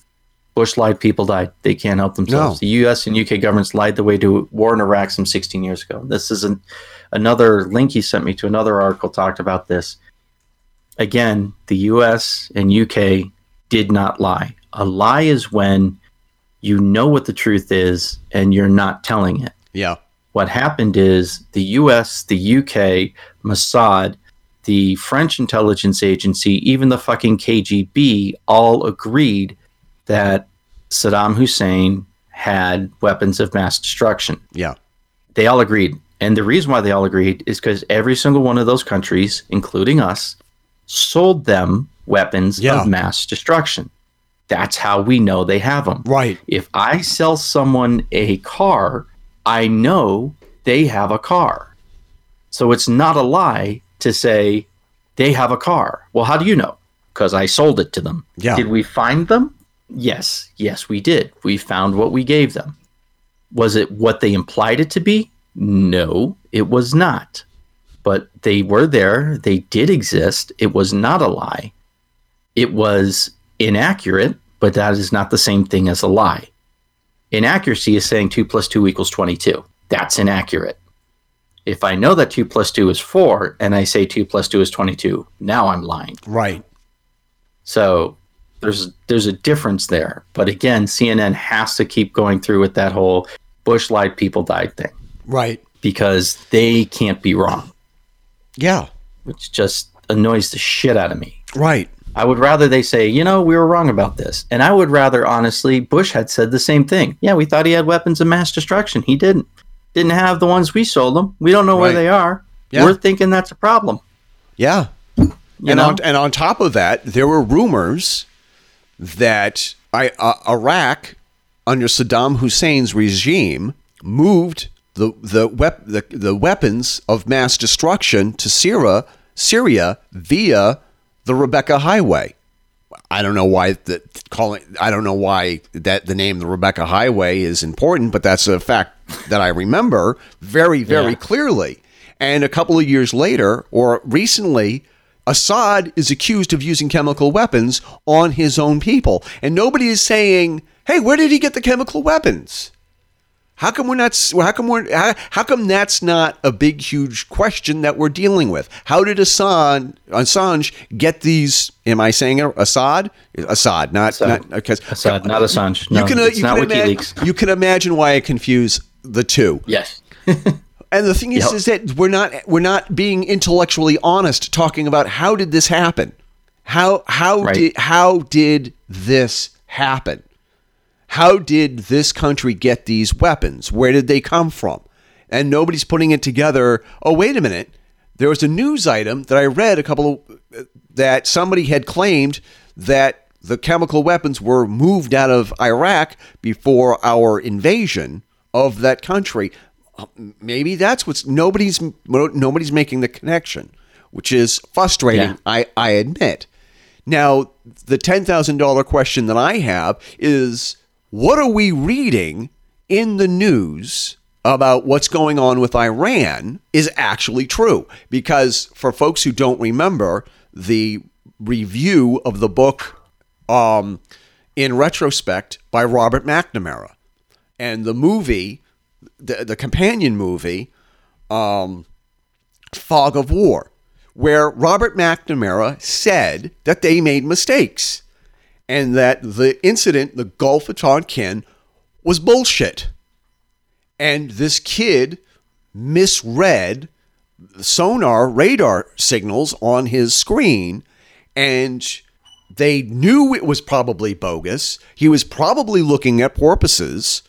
Bush lied, people died. They can't help themselves. No. The U.S. and U.K. governments lied the way to war in Iraq some 16 years ago. This is an, another link he sent me to another article talked about this. Again, the U.S. and U.K. did not lie. A lie is when you know what the truth is and you're not telling it. Yeah. What happened is the U.S., the UK, Mossad, the French intelligence agency, even the fucking KGB all agreed that Saddam Hussein had weapons of mass destruction. Yeah. They all agreed. And the reason why they all agreed is because every single one of those countries, including us, sold them weapons Yeah. of mass destruction. That's how we know they have them. Right. If I sell someone a car, I know they have a car. So it's not a lie to say they have a car. Well, how do you know? Because I sold it to them. Yeah. Did we find them? Yes. Yes, we did. We found what we gave them. Was it what they implied it to be? No, it was not. But they were there. They did exist. It was not a lie. It was inaccurate, but that is not the same thing as a lie. Inaccuracy is saying 2 plus 2 equals 22. That's inaccurate. If I know that 2 plus 2 is 4 and I say 2 plus 2 is 22, now I'm lying. Right. So there's there's a difference there. But again, CNN has to keep going through with that whole Bush lied, people died thing Right. because they can't be wrong, Yeah. which just annoys the shit out of me. Right. I would rather they say, you know, we were wrong about this. And I would rather, honestly, Bush had said the same thing. Yeah, we thought he had weapons of mass destruction. He didn't. Didn't have the ones we sold him. We don't know where Right. they are. Yeah. We're thinking that's a problem. Yeah. You and know? on and on top of that, there were rumors that I, uh, Iraq under Saddam Hussein's regime moved the the, wep- the the weapons of mass destruction to Syria Syria via the Rebecca Highway. I don't know why that calling. I don't know why that the name the Rebecca Highway is important, but that's a fact that I remember very, very Yeah. clearly. And a couple of years later, or recently, Assad is accused of using chemical weapons on his own people, and nobody is saying, "Hey, where did he get the chemical weapons?" How come we're not? How come we're? How, how come that's not a big, huge question that we're dealing with? How did Assad, Assange get these? Am I saying? Assad? Assad, not Assad. not because Assad, not Assange. No, you can, uh, it's you not can WikiLeaks. you can imagine why I confuse the two. Yes. (laughs) And the thing is, Yep. is that we're not we're not being intellectually honest talking about how did this happen? How how Right. did how did this happen? How did this country get these weapons? Where did they come from? And nobody's putting it together. Oh, wait a minute. There was a news item that I read a couple of that somebody had claimed that the chemical weapons were moved out of Iraq before our invasion of that country. Maybe that's what's nobody's nobody's making the connection, which is frustrating. Yeah. I I admit. Now, the $10,000 question that I have is what are we reading in the news about what's going on with Iran is actually true? Because for folks who don't remember, the review of the book um, in retrospect by Robert McNamara and the movie, the, the companion movie, um, Fog of War, where Robert McNamara said that they made mistakes and that the incident, the Gulf of Tonkin, was bullshit. And this kid misread sonar radar signals on his screen and they knew it was probably bogus. He was probably looking at porpoises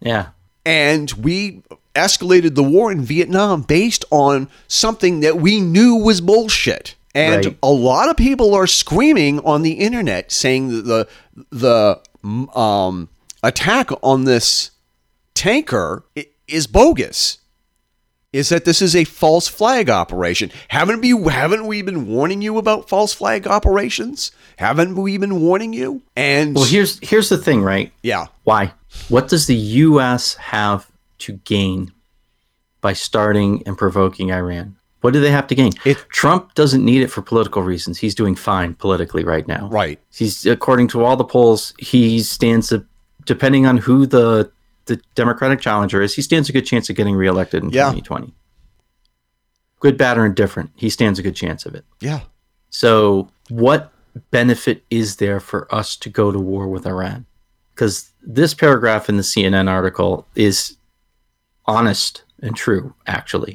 Yeah. And we escalated the war in Vietnam based on something that we knew was bullshit. And Right. a lot of people are screaming on the internet saying that the the um, attack on this tanker is bogus. Is that this is a false flag operation? Haven't we haven't we been warning you about false flag operations? Haven't we been warning you? And Well, here's here's the thing, right? yeah, Why? What does the U.S. have to gain by starting and provoking Iran? What do they have to gain? It- Trump doesn't need it for political reasons. He's doing fine politically right now. right. He's according to all the polls, he stands a, depending on who the the Democratic challenger is, he stands a good chance of getting reelected in Yeah. 2020. Good, bad, or indifferent, he stands a good chance of it. Yeah. So, what benefit is there for us to go to war with Iran? Because this paragraph in the CNN article is honest and true, actually.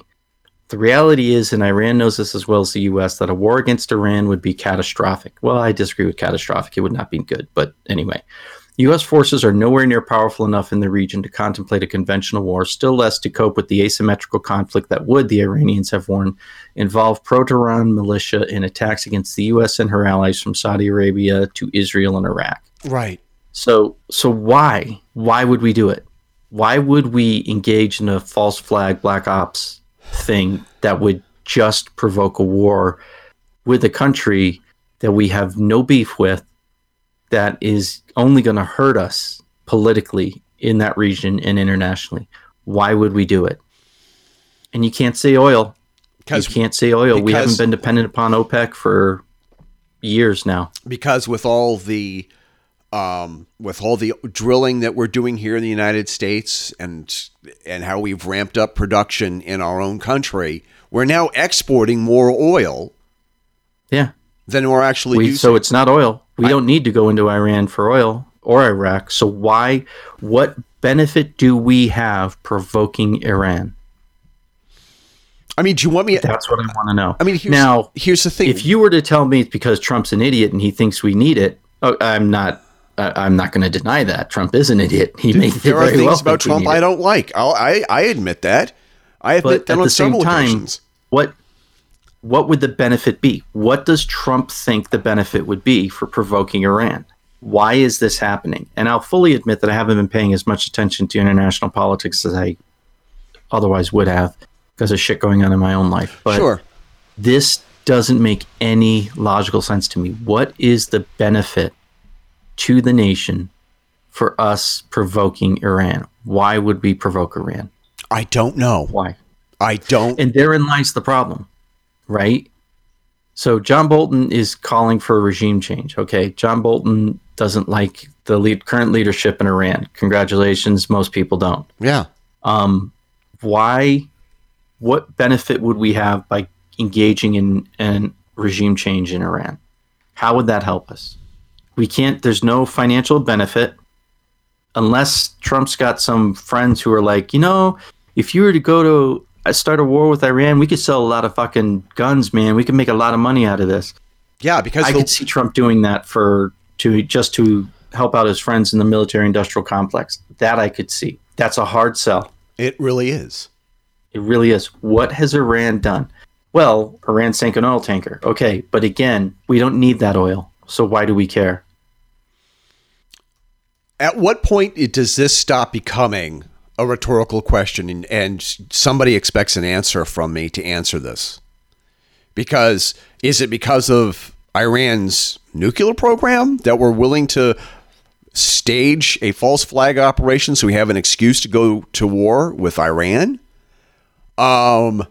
The reality is, and Iran knows this as well as the US, that a war against Iran would be catastrophic. Well, I disagree with catastrophic. It would not be good. But anyway, US forces are nowhere near powerful enough in the region to contemplate a conventional war, still less to cope with the asymmetrical conflict that would, the Iranians have warned, involve pro Tehran militia in attacks against the US and her allies from Saudi Arabia to Israel and Iraq. Right. So so why why would we do it? Why would we engage in a false flag black ops thing that would just provoke a war with a country that we have no beef with that is only going to hurt us politically in that region and internationally? Why would we do it? And you can't say oil. You can't say oil. we haven't been dependent upon OPEC for years now. because with all the um, with all the drilling that we're doing here in the United States and and how we've ramped up production in our own country, we're now exporting more oil Yeah. than we're actually We, using. so it's not oil. We don't need to go into Iran for oil or Iraq. So why? What benefit do we have provoking Iran? I mean, do you want me? That's what I want to know. I mean, here's, now here's the thing. if you were to tell me it's because Trump's an idiot and he thinks we need it, oh, I'm not. Uh, I'm not going to deny that Trump is an idiot. He may there are very things well about Trump I don't like. I'll, I I admit that. I admit But that at on the same time, occasions. what what would the benefit be? What does Trump think the benefit would be for provoking Iran? Why is this happening? And I'll fully admit that I haven't been paying as much attention to international politics as I otherwise would have because of shit going on in my own life. But Sure. this doesn't make any logical sense to me. What is the benefit to the nation for us provoking Iran? Why would we provoke Iran? I don't know. Why? I don't. And therein lies the problem, right? So John Bolton is calling for a regime change. Okay, John Bolton doesn't like the lead, current leadership in Iran. Congratulations, most people don't. yeah. Um, why? What benefit would we have by engaging in in regime change in Iran? How would that help us? We can't. There's no financial benefit unless Trump's got some friends who are like, you know, if you were to go to uh, start a war with Iran, we could sell a lot of fucking guns, man. We could make a lot of money out of this. Yeah, because I the- could see Trump doing that for to just to help out his friends in the military industrial complex. That I could see. That's a hard sell. it really is. It really is. What has Iran done? Well, Iran sank an oil tanker. Okay, but again, we don't need that oil. So why do we care? At what point does this stop becoming a rhetorical question and, and somebody expects an answer from me to answer this? Because is it because of Iran's nuclear program that we're willing to stage a false flag operation so we have an excuse to go to war with Iran? Um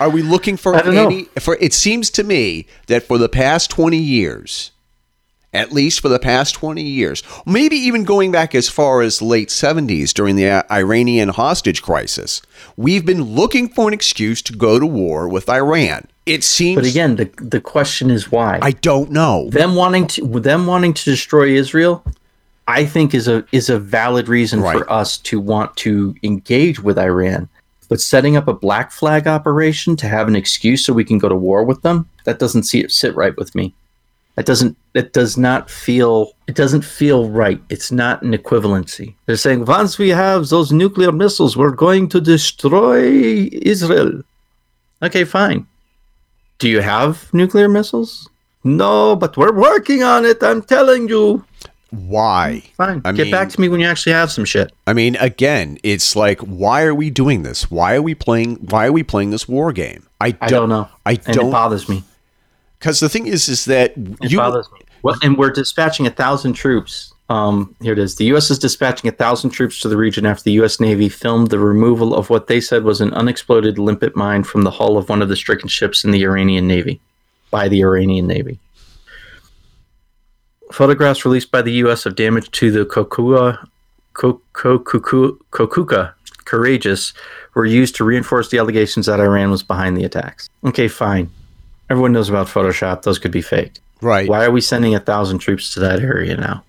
are we looking for don't know. for it seems to me that for the past 20 years at least for the past 20 years, maybe even going back as far as the late 70s during the uh, Iranian hostage crisis. We've been looking for an excuse to go to war with Iran. It seems But again, the the question is why. I don't know. them wanting to them wanting to destroy Israel, I think is a is a valid reason Right. for us to want to engage with Iran. But setting up a black flag operation to have an excuse so we can go to war with them, that doesn't see, sit right with me. That doesn't it does not feel it doesn't feel right. It's not an equivalency. They're saying once we have those nuclear missiles, we're going to destroy Israel. Okay, fine. Do you have nuclear missiles? No, but we're working on it. I'm telling you. Why? Fine. I Get mean- back to me when you actually have some shit. I mean, again, it's like why are we doing this? Why are we playing why are we playing this war game? I I don't know. I and don't it bothers me. cuz the thing is is that It you bothers me. Well, and we're dispatching a thousand troops. Um, here it is. The U.S. is dispatching a thousand troops to the region after the U.S. Navy filmed the removal of what they said was an unexploded limpet mine from the hull of one of the stricken ships in the Iranian Navy, by the Iranian Navy. Photographs released by the U.S. of damage to the Kokua, Ko- Ko- Kokuka Courageous were used to reinforce the allegations that Iran was behind the attacks. Okay, fine. Everyone knows about Photoshop. Those could be faked. right. Why are we sending a thousand troops to that area now?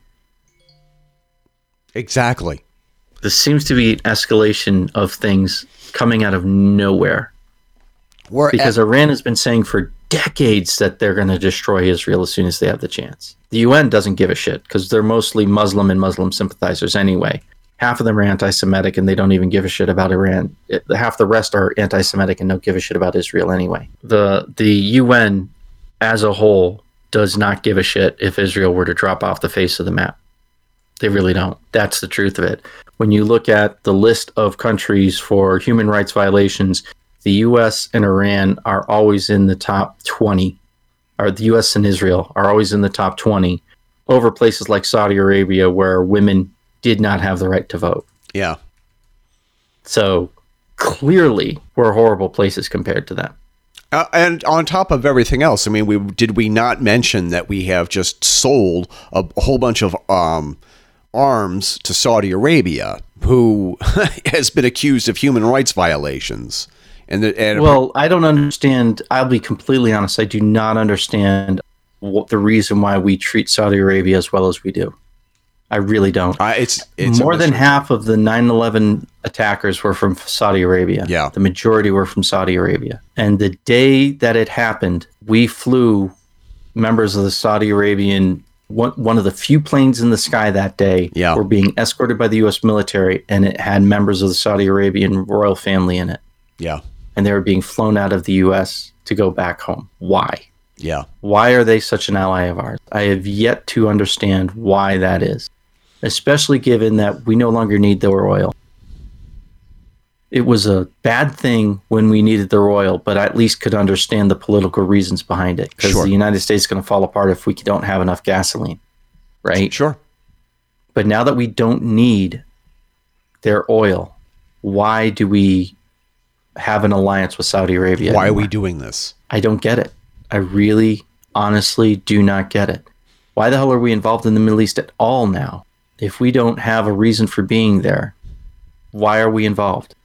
Exactly. This seems to be an escalation of things coming out of nowhere We're because Iran has been saying for decades that they're going to destroy Israel as soon as they have the chance. The UN doesn't give a shit because they're mostly Muslim and Muslim sympathizers anyway. Half of them are anti-Semitic and they don't even give a shit about Iran. Half the rest are anti-Semitic and don't give a shit about Israel anyway. The the UN as a whole does not give a shit if Israel were to drop off the face of the map. They really don't. That's the truth of it. When you look at the list of countries for human rights violations, the US and Iran are always in the top 20, or the US and Israel are always in the top 20 over places like Saudi Arabia where women did not have the right to vote. yeah. So clearly, we're horrible places compared to them. Uh, and on top of everything else, I mean, we did we not mention that we have just sold a, a whole bunch of um, arms to Saudi Arabia, who (laughs) has been accused of human rights violations, and the, and Well, I don't understand. I'll be completely honest. I do not understand wh- the reason why we treat Saudi Arabia as well as we do. I really don't. Uh, it's it's More than half of the 9 11 attackers were from Saudi Arabia. Yeah. The majority were from Saudi Arabia. And the day that it happened, we flew members of the Saudi Arabian, one, one of the few planes in the sky that day Yeah. were being escorted by the U.S. military, and it had members of the Saudi Arabian royal family in it. Yeah, And they were being flown out of the U.S. to go back home. Why? yeah. Why are they such an ally of ours? I have yet to understand why that is, especially given that we no longer need their oil. It was a bad thing when we needed their oil, but I at least could understand the political reasons behind it because Sure. the United States is going to fall apart if we don't have enough gasoline, right? Sure. But now that we don't need their oil, why do we have an alliance with Saudi Arabia? Why are we doing this? I don't get it. I really, honestly do not get it. Why the hell are we involved in the Middle East at all now? If we don't have a reason for being there, why are we involved?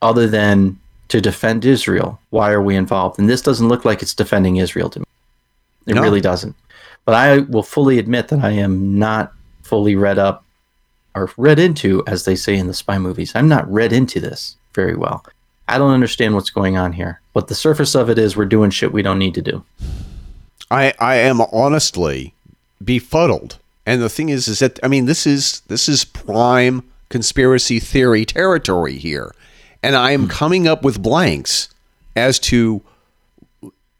Other than to defend Israel, why are we involved? And this doesn't look like it's defending Israel to me. It No. really doesn't. But I will fully admit that I am not fully read up or read into, as they say in the spy movies. I'm not read into this very well. I don't understand what's going on here. But the surface of it is we're doing shit we don't need to do. I I am honestly befuddled. And the thing is is that I mean this is this is prime conspiracy theory territory here. And I am hmm. coming up with blanks as to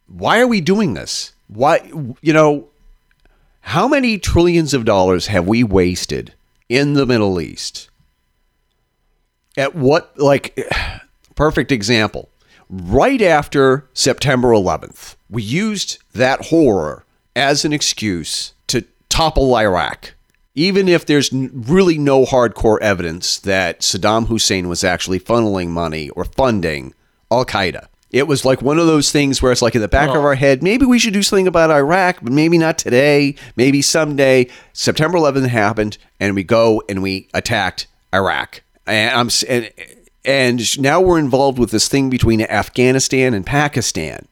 why are we doing this? Why you know how many trillions of dollars have we wasted in the Middle East? At what like perfect example. Right after September 11th, we used that horror as an excuse to topple Iraq. Even if there's really no hardcore evidence that Saddam Hussein was actually funneling money or funding Al Qaeda. It was like one of those things where it's like in the back of our head, maybe we should do something about Iraq, but maybe not today, maybe someday. September 11th happened, and we go and we attacked Iraq. And I'm and and now we're involved with this thing between Afghanistan and Pakistan.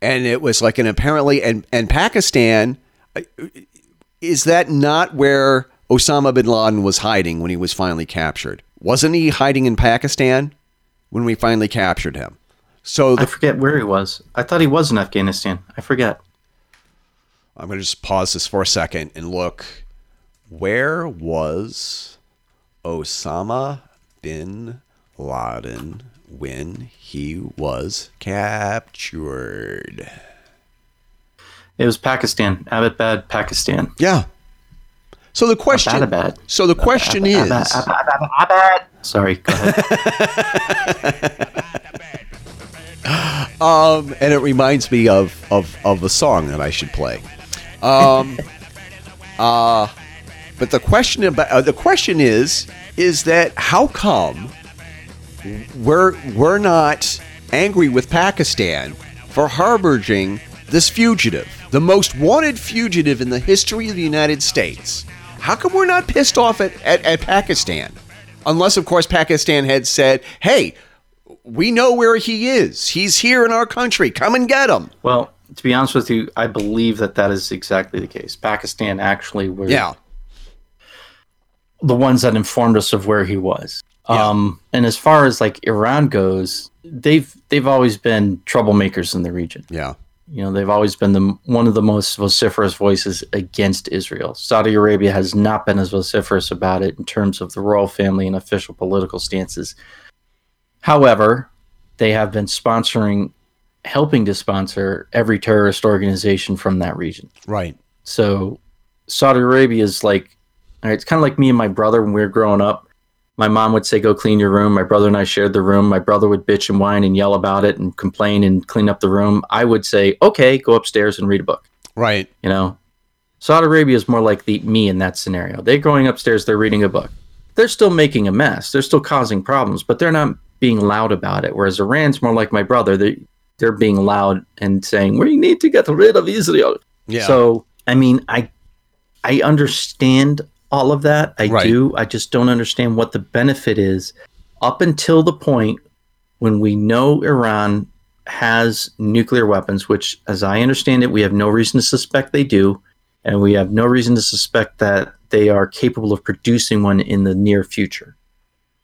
And it was like an apparently and and Pakistan uh, is that not where Osama bin Laden was hiding when he was finally captured? Wasn't he hiding in Pakistan when we finally captured him? So I forget where he was. I thought he was in Afghanistan. I forget. I'm going to just pause this for a second and look. Where was Osama bin Laden when he was captured? It was Pakistan, Abbottabad, Pakistan. Yeah. So the question. Abbottabad. So the question is. Sorry, go ahead. (laughs) Um, and it reminds me of, of, of a song that I should play. Um, (laughs) uh, but the question about uh, the question is is that how come we're we're not angry with Pakistan for harboring this fugitive, the most wanted fugitive in the history of the United States? How come we're not pissed off at, at, at Pakistan? Unless, of course, Pakistan had said, "Hey, we know where he is. He's here in our country. Come and get him." well, to be honest with you, I believe that that is exactly the case. Pakistan actually were Yeah, the ones that informed us of where he was. Yeah. Um, and as far as like Iran goes, they've they've always been troublemakers in the region. yeah, You know, they've always been the one of the most vociferous voices against Israel. Saudi Arabia has not been as vociferous about it in terms of the royal family and official political stances. However, they have been sponsoring, helping to sponsor every terrorist organization from that region. right. So Saudi Arabia is like, all right, it's kind of like me and my brother when we were growing up. My mom would say, go clean your room. My brother and I shared the room. My brother would bitch and whine and yell about it and complain and clean up the room. I would say, okay, go upstairs and read a book. Right. You know, Saudi Arabia is more like the me in that scenario. They're going upstairs, they're reading a book. They're still making a mess. They're still causing problems, but they're not being loud about it. Whereas Iran's more like my brother. They they're being loud and saying we need to get rid of Israel. Yeah. So I mean, I I understand all of that. I Right. do. I just don't understand what the benefit is up until the point when we know Iran has nuclear weapons, which, as I understand it, we have no reason to suspect they do, and we have no reason to suspect that they are capable of producing one in the near future.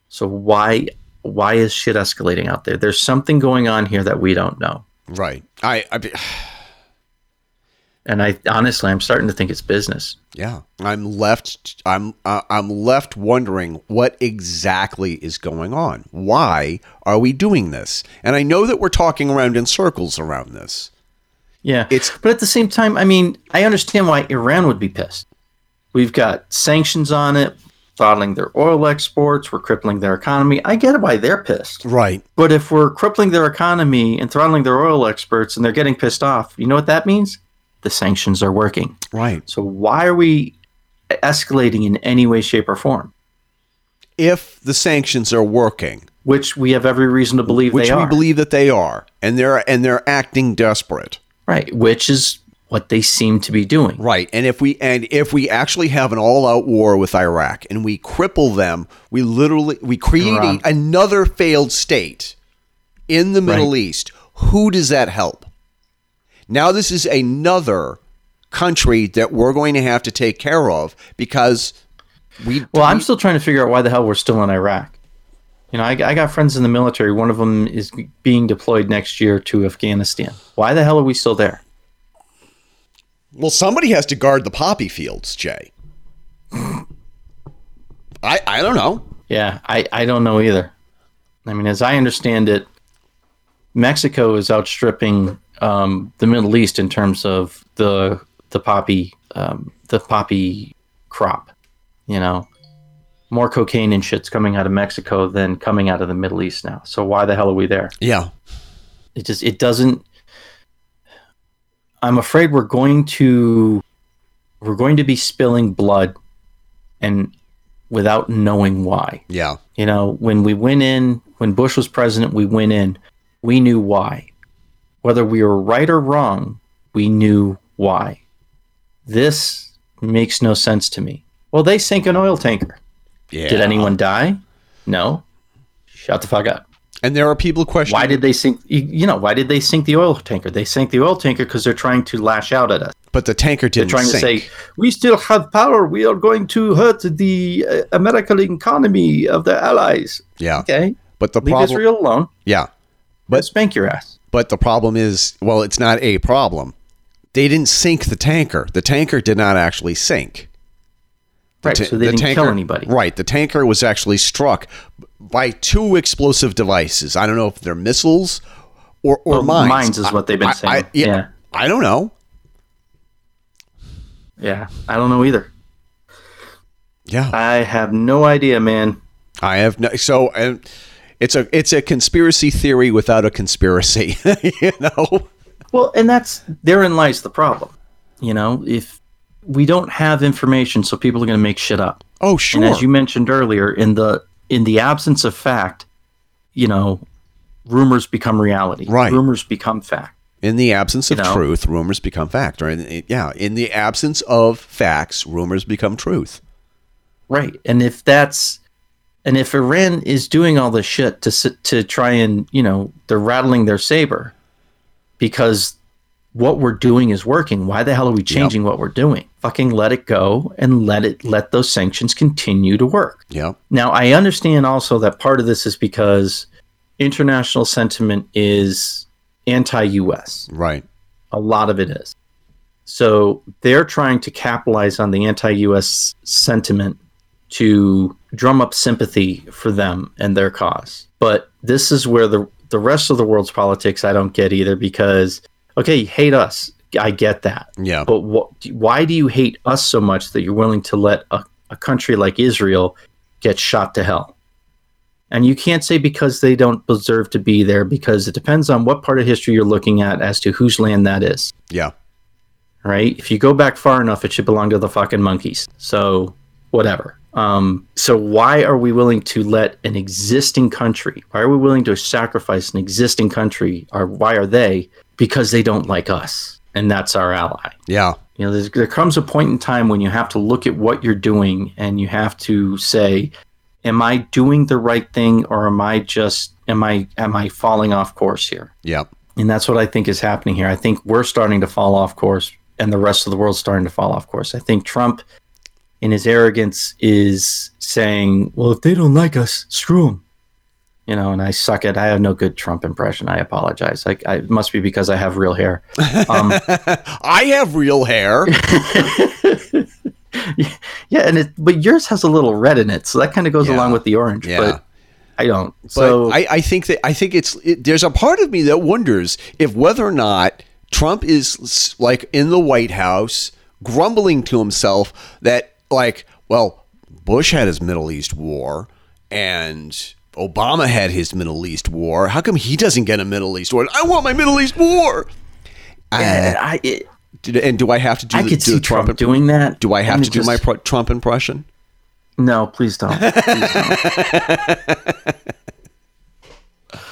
So why why is shit escalating out there? There's something going on here that we don't know. Right. I, I and I honestly, I'm starting to think it's business. Yeah, I'm left. I'm uh, I'm left wondering what exactly is going on. Why are we doing this? And I know that we're talking around in circles around this. Yeah, it's but at the same time, I mean, I understand why Iran would be pissed. We've got sanctions on it, throttling their oil exports. We're crippling their economy. I get why they're pissed. Right. But if we're crippling their economy and throttling their oil exports, and they're getting pissed off, you know what that means? The sanctions are working. Right. So why are we escalating in any way, shape, or form? If the sanctions are working, which we have every reason to believe which they we believe that they are, and they're and they're acting desperate. Right, which is what they seem to be doing. Right. And if we and if we actually have an all-out war with Iraq and we cripple them, we literally we create another failed state in the Middle right. East. Who does that help? Now, this is another country that we're going to have to take care of because we. Well, I'm still trying to figure out why the hell we're still in Iraq. You know, I, I got friends in the military. One of them is being deployed next year to Afghanistan. Why the hell are we still there? Well, somebody has to guard the poppy fields, Jay. I I don't know. Yeah, I, I don't know either. I mean, as I understand it, Mexico is outstripping um, the Middle East in terms of the the poppy um, the poppy crop. You know, more cocaine and shit's coming out of Mexico than coming out of the Middle East now. So why the hell are we there? Yeah, it just it doesn't. I'm afraid we're going to we're going to be spilling blood, and without knowing why. Yeah, you know, when we went in, when Bush was president, we went in. We knew why whether we were right or wrong, we knew why. This makes no sense to me. Well, they sank an oil tanker. Yeah. Did anyone die? No. Shut the fuck up. And there are people questioning why did they sink? You know, why did they sink the oil tanker? They sank the oil tanker because they're trying to lash out at us. But the tanker didn't. They're trying sink. to say we still have power. We are going to hurt the uh, American economy of the allies. Yeah. Okay. But the Leave problem. Israel alone. Yeah. But spank your ass. But the problem is, well, it's not a problem. They didn't sink the tanker. The tanker did not actually sink. The right, ta- so they the didn't tanker, kill anybody. Right, the tanker was actually struck by two explosive devices. I don't know if they're missiles or, or well, mines. Mines is what they've been saying. I, I, yeah, yeah, I don't know. Yeah, I don't know either. Yeah, I have no idea, man. I have no. So, and it's a it's a conspiracy theory without a conspiracy, (laughs) you know. Well, and that's therein lies the problem. You know, if we don't have information, so people are going to make shit up. Oh, sure. And as you mentioned earlier, in the in the absence of fact, you know, rumors become reality. Right. Rumors become fact. In the absence of you know? truth, rumors become fact. Right? Yeah. In the absence of facts, rumors become truth. Right. And if that's and if Iran is doing all this shit to to try and you know they're rattling their saber because what we're doing is working, why the hell are we changing yep. what we're doing? Fucking let it go and let it let those sanctions continue to work. Yeah. Now I understand also that part of this is because international sentiment is anti-US. Right. A lot of it is. So they're trying to capitalize on the anti-US sentiment to drum up sympathy for them and their cause. But this is where the the rest of the world's politics I don't get either because okay, hate us. I get that. Yeah. But wh- why do you hate us so much that you're willing to let a, a country like Israel get shot to hell? And you can't say because they don't deserve to be there because it depends on what part of history you're looking at as to whose land that is. Yeah. Right? If you go back far enough, it should belong to the fucking monkeys. So, whatever. Um, so why are we willing to let an existing country? Why are we willing to sacrifice an existing country? Or why are they? Because they don't like us, and that's our ally. Yeah. You know, there comes a point in time when you have to look at what you're doing, and you have to say, "Am I doing the right thing, or am I just am I am I falling off course here?" Yeah. And that's what I think is happening here. I think we're starting to fall off course and the rest of the world's starting to fall off course. I think Trump, in his arrogance, is saying, well, if they don't like us, screw them. You know, and I suck at. I have no good Trump impression. I apologize. Like, I, it must be because I have real hair. Um, (laughs) I have real hair. (laughs) yeah, and it, but yours has a little red in it, so that kind of goes Yeah. along with the orange. Yeah. But I don't. But so I, I think that I think it's it, there's a part of me that wonders if whether or not Trump is like in the White House grumbling to himself that like well Bush had his Middle East war and Obama had his Middle East war. How come he doesn't get a Middle East war? I want my Middle East war. yeah, I, it, Did- and do I have to do I the, could do see Trump, Trump? doing that. do I have to do my pro- Trump impression? No, please don't. Please don't. (laughs)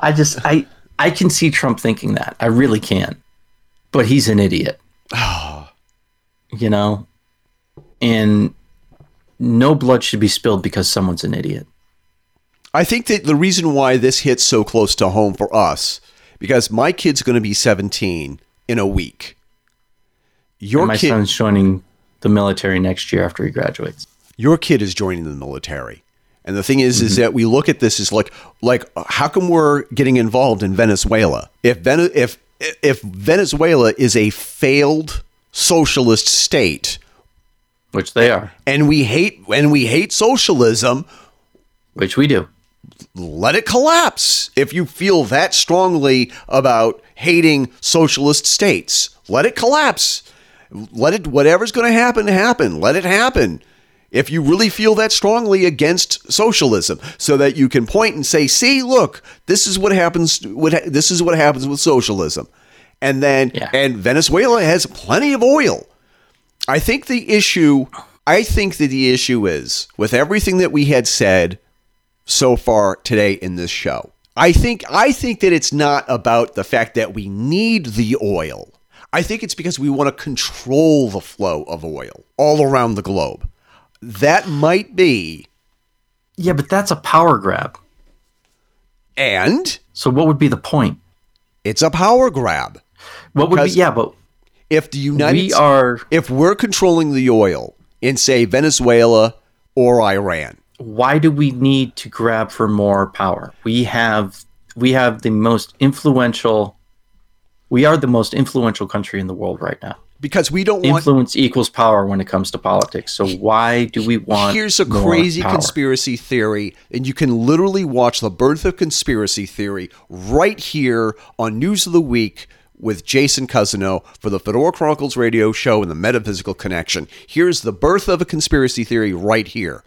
I just I I can see Trump thinking that. I really can. But he's an idiot. (sighs) you know? And no blood should be spilled because someone's an idiot. I think that the reason why this hits so close to home for us, because my kid's going to be 17 in a week. Your And my kid, son's joining the military next year after he graduates. your kid is joining the military, and the thing is, Mm-hmm. is that we look at this as like, like, how come we're getting involved in Venezuela? If Vene- if if Venezuela is a failed socialist state, Which they are. and we hate and we hate socialism, Which we do. let it collapse. If you feel that strongly about hating socialist states, let it collapse. Let it whatever's going to happen happen. Let it happen. If you really feel that strongly against socialism, so that you can point and say, "See, look, this is what happens. What this is what happens with socialism," and then Yeah. and Venezuela has plenty of oil. I think the issue. I think that the issue is with everything that we had said so far today in this show. I think I think that it's not about the fact that we need the oil. I think it's because we want to control the flow of oil all around the globe. That might be Yeah, but that's a power grab. and So what would be the point? it's a power grab. What would be yeah, but If the United we are if we're controlling the oil in say Venezuela or Iran, why do we need to grab for more power? We have we have the most influential we are the most influential country in the world right now. because we don't want Influence equals power when it comes to politics. So why do we want Here's a crazy power? conspiracy theory, and you can literally watch the birth of conspiracy theory right here on News of the Week with Jason Cousineau for the Fedora Chronicles radio show and the Metaphysical Connection. Here's the birth of a conspiracy theory right here.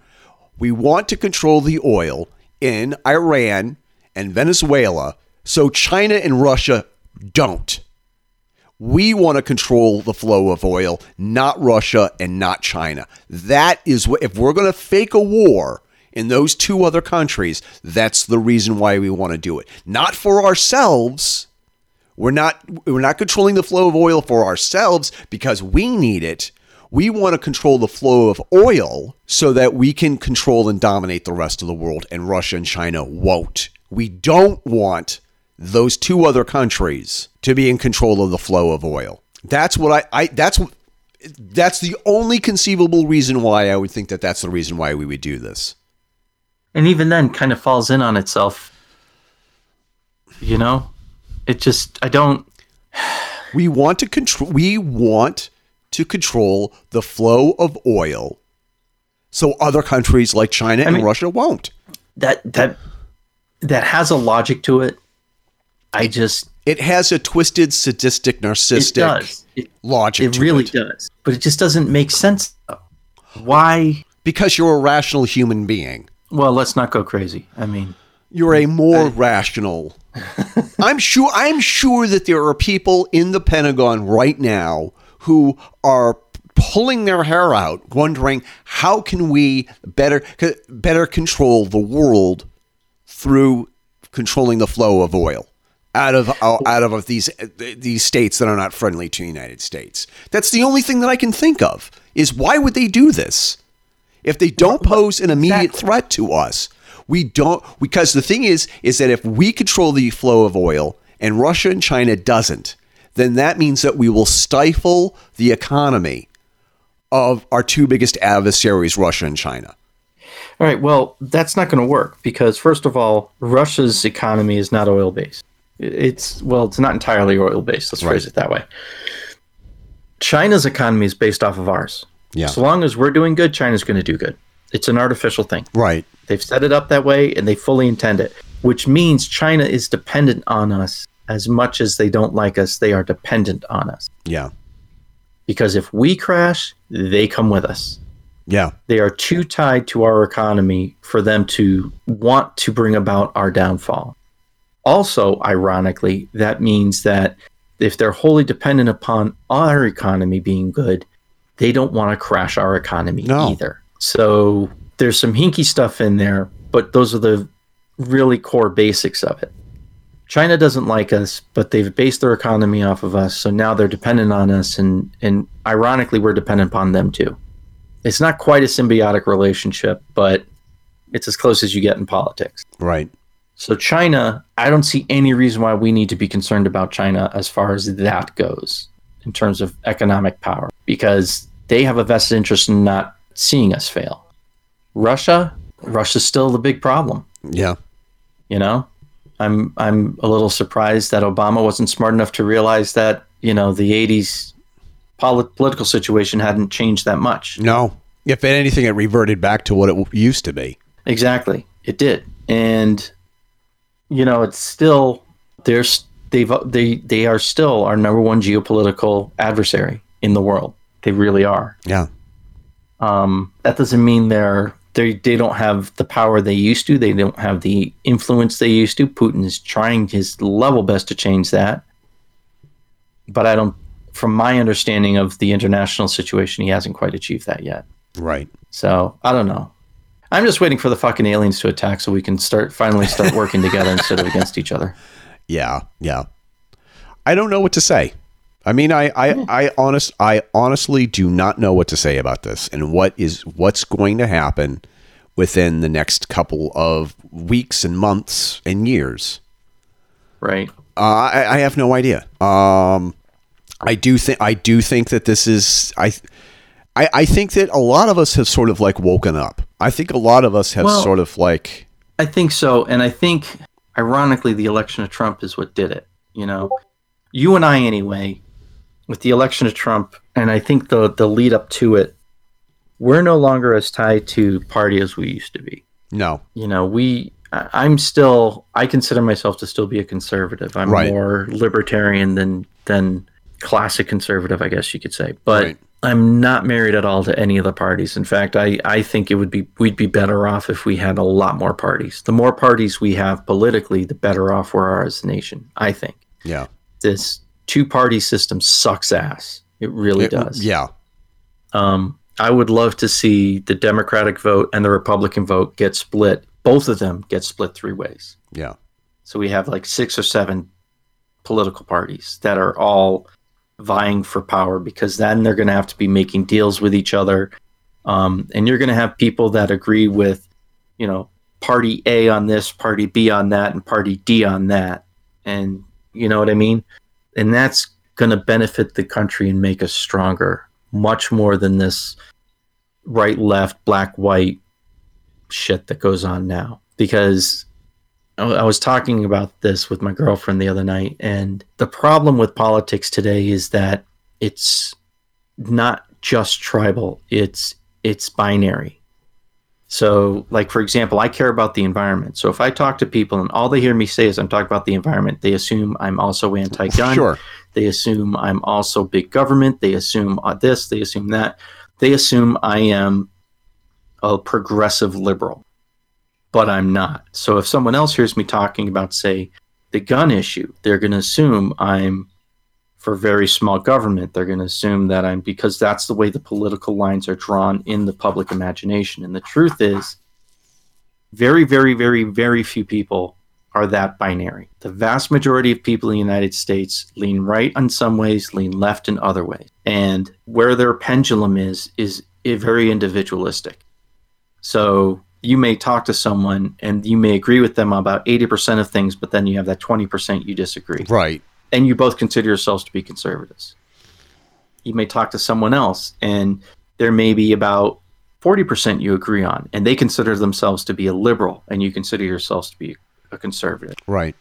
We want to control the oil in Iran and Venezuela so China and Russia don't. We want to control the flow of oil, not Russia and not China. That is what, if we're going to fake a war in those two other countries, that's the reason why we want to do it. Not for ourselves. We're not we're not controlling the flow of oil for ourselves because we need it. We want to control the flow of oil so that we can control and dominate the rest of the world and Russia and China won't. We don't want those two other countries to be in control of the flow of oil. That's what I, I that's that's the only conceivable reason why I would think that that's the reason why we would do this. And even then kind of falls in on itself. You know? It just I don't (sighs) We want to control we want to control the flow of oil so other countries like China and mean- Russia won't. that that that has a logic to it. I just It has a twisted, sadistic, it narcissistic does. It, logic it really it. does. But it just doesn't make sense. though. Why? Because you're a rational human being. Well, let's not go crazy. I mean, You're a more rational. I'm sure I'm sure that there are people in the Pentagon right now who are pulling their hair out wondering how can we better better control the world through controlling the flow of oil out of uh, out of these uh, these states that are not friendly to the United States. That's the only thing that I can think of is why would they do this? If they don't pose an immediate Exactly. threat to us, we don't because the thing is is that if we control the flow of oil and Russia and China doesn't, then that means that we will stifle the economy of our two biggest adversaries, Russia and China. All right, well, that's not going to work because, first of all, Russia's economy is not oil based. It's, well, it's not entirely oil based. Let's Right. phrase it that way. China's economy is based off of ours. Yeah. So long as we're doing good, China's going to do good. It's an artificial thing. Right. They've set it up that way and they fully intend it, which means China is dependent on us as much as they don't like us. They are dependent on us Yeah. because if we crash, they come with us. Yeah. They are too tied to our economy for them to want to bring about our downfall. Also, ironically, that means that if they're wholly dependent upon our economy being good, they don't want to crash our economy No. either. So there's some hinky stuff in there, but those are the really core basics of it. China doesn't like us, but they've based their economy off of us, so now they're dependent on us, and and ironically, we're dependent upon them too. It's not quite a symbiotic relationship, but it's as close as you get in politics. Right. So China, I don't see any reason why we need to be concerned about China as far as that goes in terms of economic power because they have a vested interest in not seeing us fail. Russia, Russia's still the big problem, Yeah. you know? I'm I'm a little surprised that Obama wasn't smart enough to realize that, you know, the 80s polit- political situation hadn't changed that much. No. If anything, it reverted back to what it used to be. Exactly, it did, and you know it's still there's they've they they are still our number one geopolitical adversary in the world. They really are. Yeah. Um, that doesn't mean they're they they don't have the power they used to. They don't have the influence they used to. Putin is trying his level best to change that, but I don't. From my understanding of the international situation, he hasn't quite achieved that yet. Right. So I don't know. I'm just waiting for the fucking aliens to attack so we can start finally start working together instead of against each other. (laughs) Yeah. Yeah. I don't know what to say. I mean, I, I, I honest, I honestly do not know what to say about this and what is what's going to happen within the next couple of weeks and months and years. Right. Uh, I, I have no idea. Um, I do think I do think that this is I, I I think that a lot of us have sort of like woken up. I think a lot of us have Well- sort of like I think so, and I think ironically the election of Trump is what did it. You know, you and I anyway, with the election of Trump, and I think the the lead up to it, we're no longer as tied to party as we used to be. no, You know, we. I'm still. I consider myself to still be a conservative. I'm Right. more libertarian than than classic conservative, I guess you could say. But Right. I'm not married at all to any of the parties. In fact, I, I think it would be we'd be better off if we had a lot more parties. The more parties we have politically, the better off we are as a nation. I think yeah, this two party system sucks ass. It really It- does. yeah, Um, I would love to see the Democratic vote and the Republican vote get split. Both of them get split three ways. yeah, So we have like six or seven political parties that are all vying for power because then they're going to have to be making deals with each other. Um, and you're going to have people that agree with, you know, party A on this, party B on that, and party D on that. And you know what I mean? And that's going to benefit the country and make us stronger much more than this right, left, black, white shit that goes on now. Because I was talking about this with my girlfriend the other night, and the problem with politics today is that it's not just tribal; it's it's binary. So, like for example, I care about the environment. So if I talk to people and all they hear me say is I'm talking about the environment, they assume I'm also anti-gun. sure, They assume I'm also big government. They assume uh, this. They assume that. They assume I am a progressive liberal, but I'm not. So if someone else hears me talking about, say, the gun issue, they're going to assume I'm for very small government. They're going to assume that I'm because that's the way the political lines are drawn in the public imagination. And the truth is, very, very, very, very few people are that binary. The vast majority of people in the United States lean right in some ways, lean left in other ways. And where their pendulum is, is very individualistic. So you may talk to someone and you may agree with them about 80% of things, but then you have that 20% you disagree. Right. And you both consider yourselves to be conservatives. You may talk to someone else and there may be about 40% you agree on, and they consider themselves to be a liberal, and you consider yourselves to be a conservative. Right.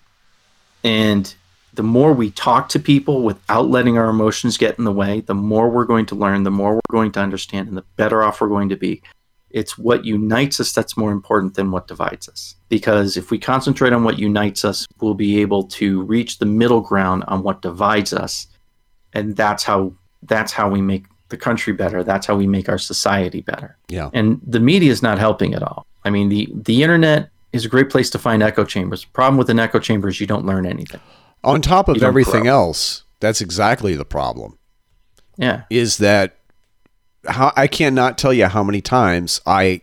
And the more we talk to people without letting our emotions get in the way, the more we're going to learn, the more we're going to understand, and the better off we're going to be. It's what unites us that's more important than what divides us. Because if we concentrate on what unites us, we'll be able to reach the middle ground on what divides us. And that's how that's how we make the country better. That's how we make our society better. Yeah. And the media is not helping at all. I mean, the the internet is a great place to find echo chambers. The problem with an echo chamber is you don't learn anything. On top of everything grow. else, that's exactly the problem. Yeah. Is that how I cannot tell you how many times I,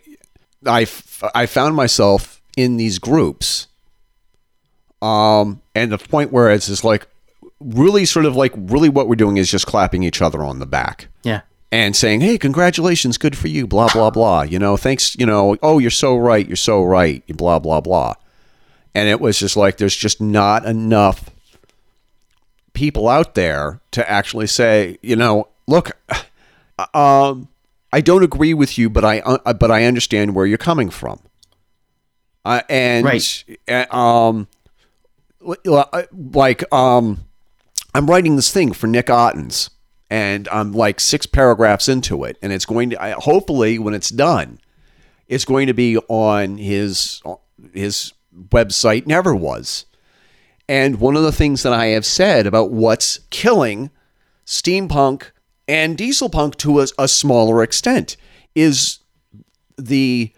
I, I found myself in these groups um and the point where it's just like really sort of like really what we're doing is just clapping each other on the back Yeah. and saying, "Hey, congratulations, good for you." Blah blah blah. You know, thanks. You know, oh, you're so right. You're so right. Blah blah blah. And it was just like there's just not enough people out there to actually say, you know, look, um, I don't agree with you, but I uh, but I understand where you're coming from. Uh, and Right. uh, um, like um, I'm writing this thing for Nick Ottens, and I'm like six paragraphs into it, and it's going to I, hopefully when it's done, it's going to be on his his website. Never was, and one of the things that I have said about what's killing steampunk and dieselpunk to a, a smaller extent is the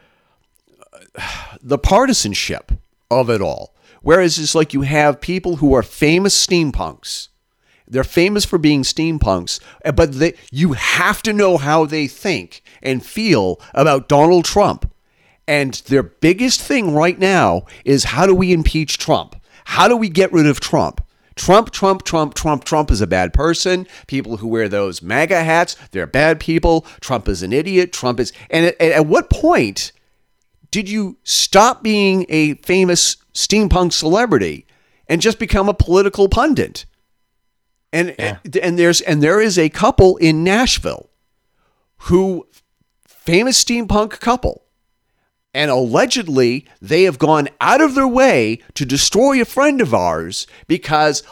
the partisanship of it all. Whereas it's like you have people who are famous steampunks. They're famous for being steampunks, eh, but they, you have to know how they think and feel about Donald Trump. And their biggest thing right now is how do we impeach Trump? How do we get rid of Trump? Trump, Trump, Trump, Trump, Trump is a bad person. People who wear those MAGA hats, they're bad people. Trump is an idiot. Trump is. And at, at what point did you stop being a famous steampunk celebrity and just become a political pundit? And Yeah. and there's and there is a couple in Nashville who famous steampunk couple and allegedly they have gone out of their way to destroy a friend of ours because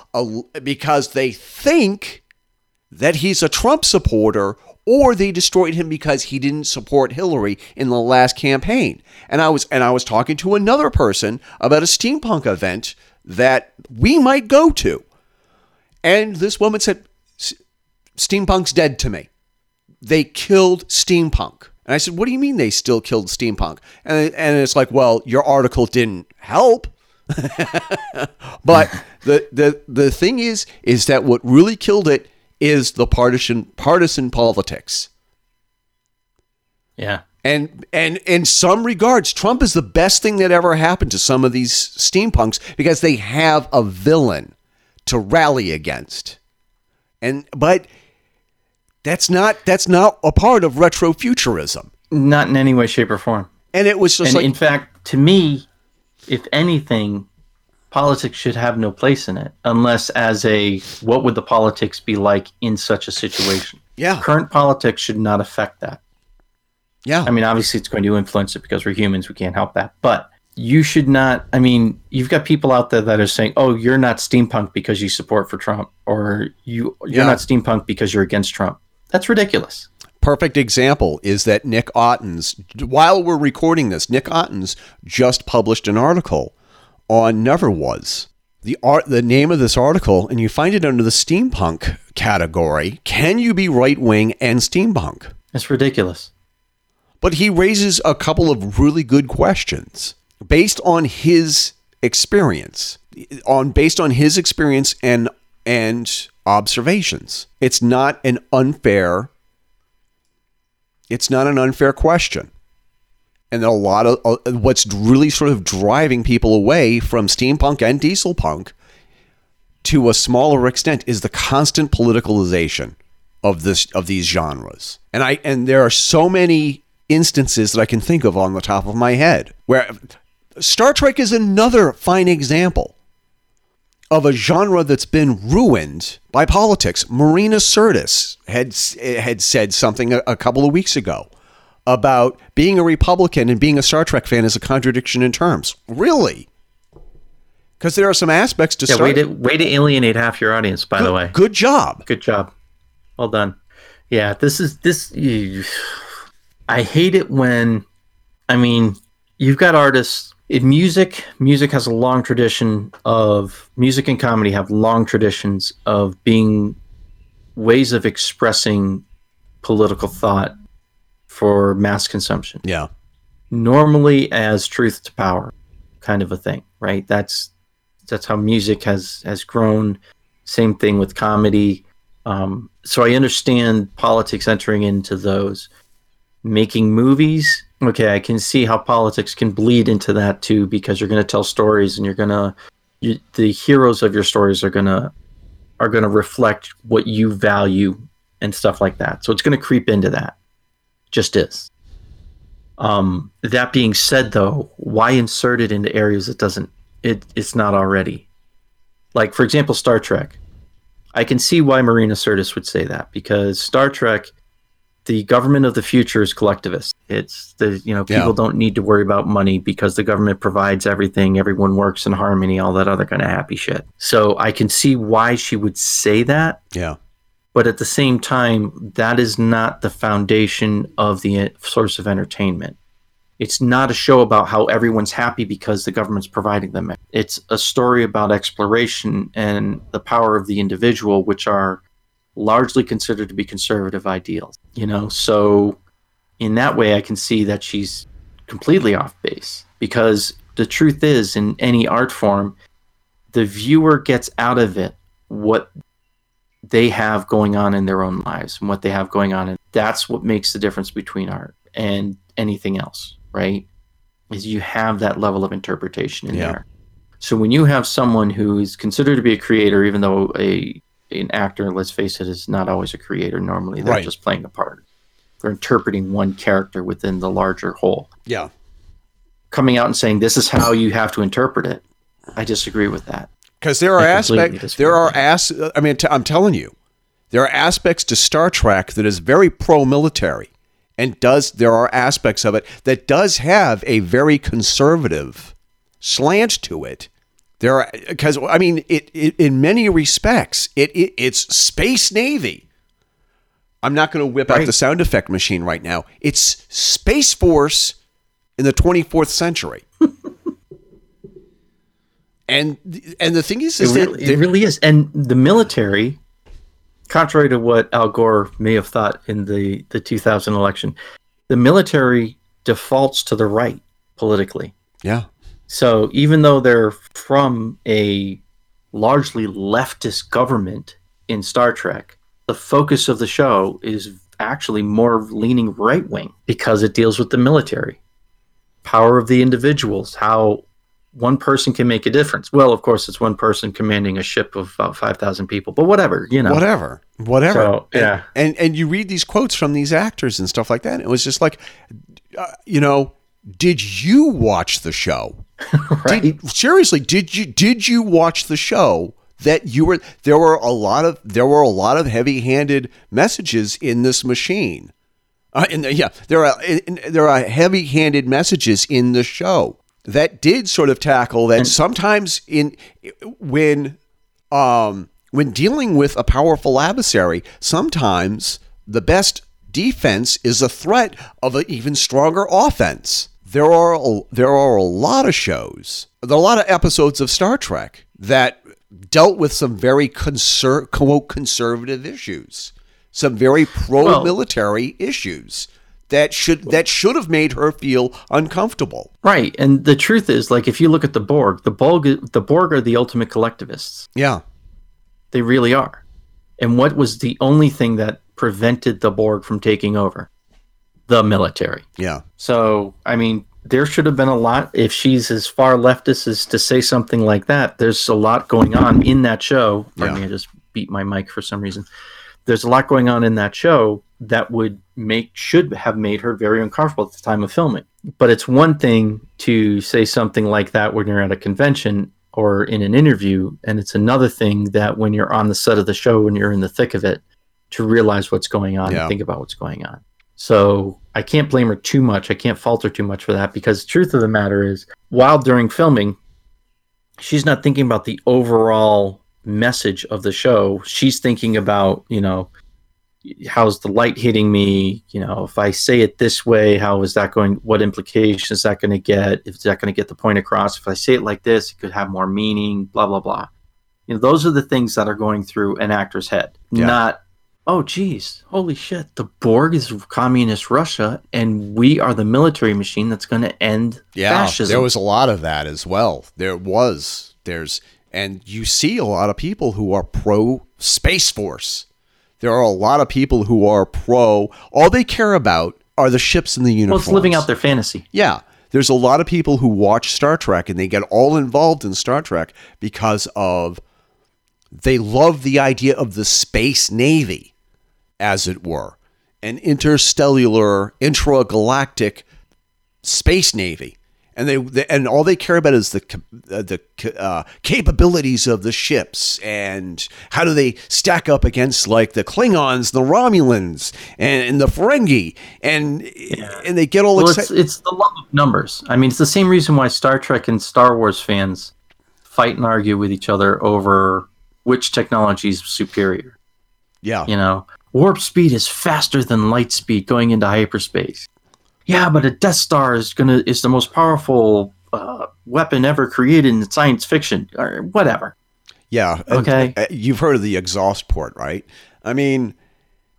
because they think that he's a Trump supporter or they destroyed him because he didn't support Hillary in the last campaign. And I was and I was talking to another person about a steampunk event that we might go to. And this woman said steampunk's dead to me. They killed steampunk. And I said, "What do you mean they still killed steampunk?" And and it's like, "Well, your article didn't help." (laughs) but the the the thing is is that what really killed it is the partisan partisan politics. Yeah. And and in some regards, Trump is the best thing that ever happened to some of these steampunks because they have a villain to rally against. And but that's not that's not a part of retrofuturism. Not in any way, shape, or form. And it was just and like in fact, to me, if anything, politics should have no place in it, unless as a what would the politics be like in such a situation? yeah, Current politics should not affect that. yeah. I mean, obviously, it's going to influence it because we're humans; we can't help that. But you should not. I mean, you've got people out there that are saying, "Oh, you're not steampunk because you support for Trump," or "You you're Yeah. not steampunk because you're against Trump." That's ridiculous. perfect example is that Nick Ottens, while we're recording this, Nick Ottens just published an article on Never Was. The art, the name of this article, and you find it under the steampunk category. Can you be right wing and steampunk? It's ridiculous. But he raises a couple of really good questions based on his experience, on based on his experience and and observations. It's not an unfair it's not an unfair question. And a lot of uh, what's really sort of driving people away from steampunk and diesel punk to a smaller extent is the constant politicalization of this of these genres. And I and there are so many instances that I can think of on the top of my head. Where Star Trek is another fine example of a genre that's been ruined by politics. Marina Sirtis had had said something a, a couple of weeks ago about being a Republican and being a Star Trek fan is a contradiction in terms. Really? Because there are some aspects to yeah, Star way to way to alienate half your audience. By good, the way, good job. good job, well done. Yeah, this is this. (sighs) I hate it when, I mean, you've got artists in music. Music has a long tradition of music and comedy have long traditions of being ways of expressing political thought for mass consumption Yeah. normally as truth to power kind of a thing right that's that's how music has has grown same thing with comedy um, so i understand politics entering into those making movies okay i can see how politics can bleed into that too because you're going to tell stories and you're going to you, the heroes of your stories are going to are going to reflect what you value and stuff like that so it's going to creep into that just is um, that being said, though, why insert it into areas it doesn't? It it's not already. Like for example, Star Trek. I can see why Marina Sirtis would say that because Star Trek, the government of the future is collectivist. It's the you know people Yeah. don't need to worry about money because the government provides everything. Everyone works in harmony. All that other kind of happy shit. So I can see why she would say that Yeah. but at the same time, that is not the foundation of the uh, source of entertainment. It's not a show about how everyone's happy because the government's providing them. It's a story about exploration and the power of the individual, which are largely considered to be conservative ideals. You know, so in that way, I can see that she's completely off base because the truth is, in any art form, the viewer gets out of it what they have going on in their own lives and what they have going on and that's what makes the difference between art and anything else right is you have that level of interpretation in Yeah. there so when you have someone who is considered to be a creator even though a an actor let's face it is not always a creator normally they're Right. just playing a part they're interpreting one character within the larger whole Yeah. coming out and saying this is how you have to interpret it i disagree with that Because there are aspects, there are as. I mean, t- I'm telling you, there are aspects to Star Trek that is very pro-military, and does there are aspects of it that does have a very conservative slant to it. There are because I mean, it, it in many respects, it, it it's space navy. I'm not going to whip out the sound effect machine right now. It's Space Force in the 24th century. (laughs) and and the thing is, It is that really, it really is. And the military, contrary to what Al Gore may have thought in the, the 2000 election, the military defaults to the right politically. yeah, So even though they're from a largely leftist government in Star Trek, the focus of the show is actually more leaning right wing because it deals with the military, power of the individuals, how one person can make a difference. Well, of course, it's one person commanding a ship of about 5,000 people, but whatever, you know. whatever, whatever. So, And- yeah. and, and you read these quotes from these actors and stuff like that. And it was just like, uh, you know, did you watch the show? (laughs) right? Did, seriously, did you did you watch the show? That you were there were a lot of there were a lot of heavy-handed messages in this machine. Uh, the, yeah, there are in, there are heavy-handed messages in the show that did sort of tackle that. sometimes in when um, when dealing with a powerful adversary, sometimes the best defense is a threat of an even stronger offense. There are a, there are a lot of shows, there are a lot of episodes of Star Trek that dealt with some very conser- quote conservative issues, some very pro-military issues that should that should have made her feel uncomfortable. Right. And the truth is, like, if you look at the Borg, the Borg, the Borg are the ultimate collectivists. Yeah, They really are. And what was the only thing that prevented the Borg from taking over? The military. yeah, So, I mean, there should have been a lot. If she's as far leftist as to say something like that, there's a lot going on in that show. Pardon Yeah. me, I just beat my mic for some reason. there's a lot going on in that show that would make should have made her very uncomfortable at the time of filming. But it's one thing to say something like that when you're at a convention or in an interview, and it's another thing that when you're on the set of the show when you're in the thick of it to realize what's going on Yeah. and think about what's going on. So I can't blame her too much. I can't fault her too much for that because truth of the matter is, while during filming, she's not thinking about the overall message of the show. She's thinking about, you know, how's the light hitting me? You know, if I say it this way, how is that going? What implications is that going to get? If is that going to get the point across? If I say it like this, it could have more meaning. Blah blah blah. You know, those are the things that are going through an actor's head, Yeah. not. Oh, geez, holy shit! The Borg is communist Russia, and we are the military machine that's going to end Yeah, fascism. there was a lot of that as well. There was. There's and you see a lot of people who are pro Space Force. There are a lot of people who are pro. All they care about are the ships and the well, uniforms. it's living out their fantasy. Yeah. There's a lot of people who watch Star Trek and they get all involved in Star Trek because of they love the idea of the space navy, as it were, an interstellar, intragalactic space navy. And they, they and all they care about is the uh, the uh, capabilities of the ships and how do they stack up against like the Klingons, the Romulans, and, and the Ferengi, and and they get all Well, excited. it's it's the love of numbers. I mean, it's the same reason why Star Trek and Star Wars fans fight and argue with each other over which technology is superior. Yeah. You know, warp speed is faster than light speed going into hyperspace. Yeah, but a Death Star is gonna is the most powerful uh, weapon ever created in science fiction, or whatever. Yeah. Okay. uh, You've heard of the exhaust port, right? I mean,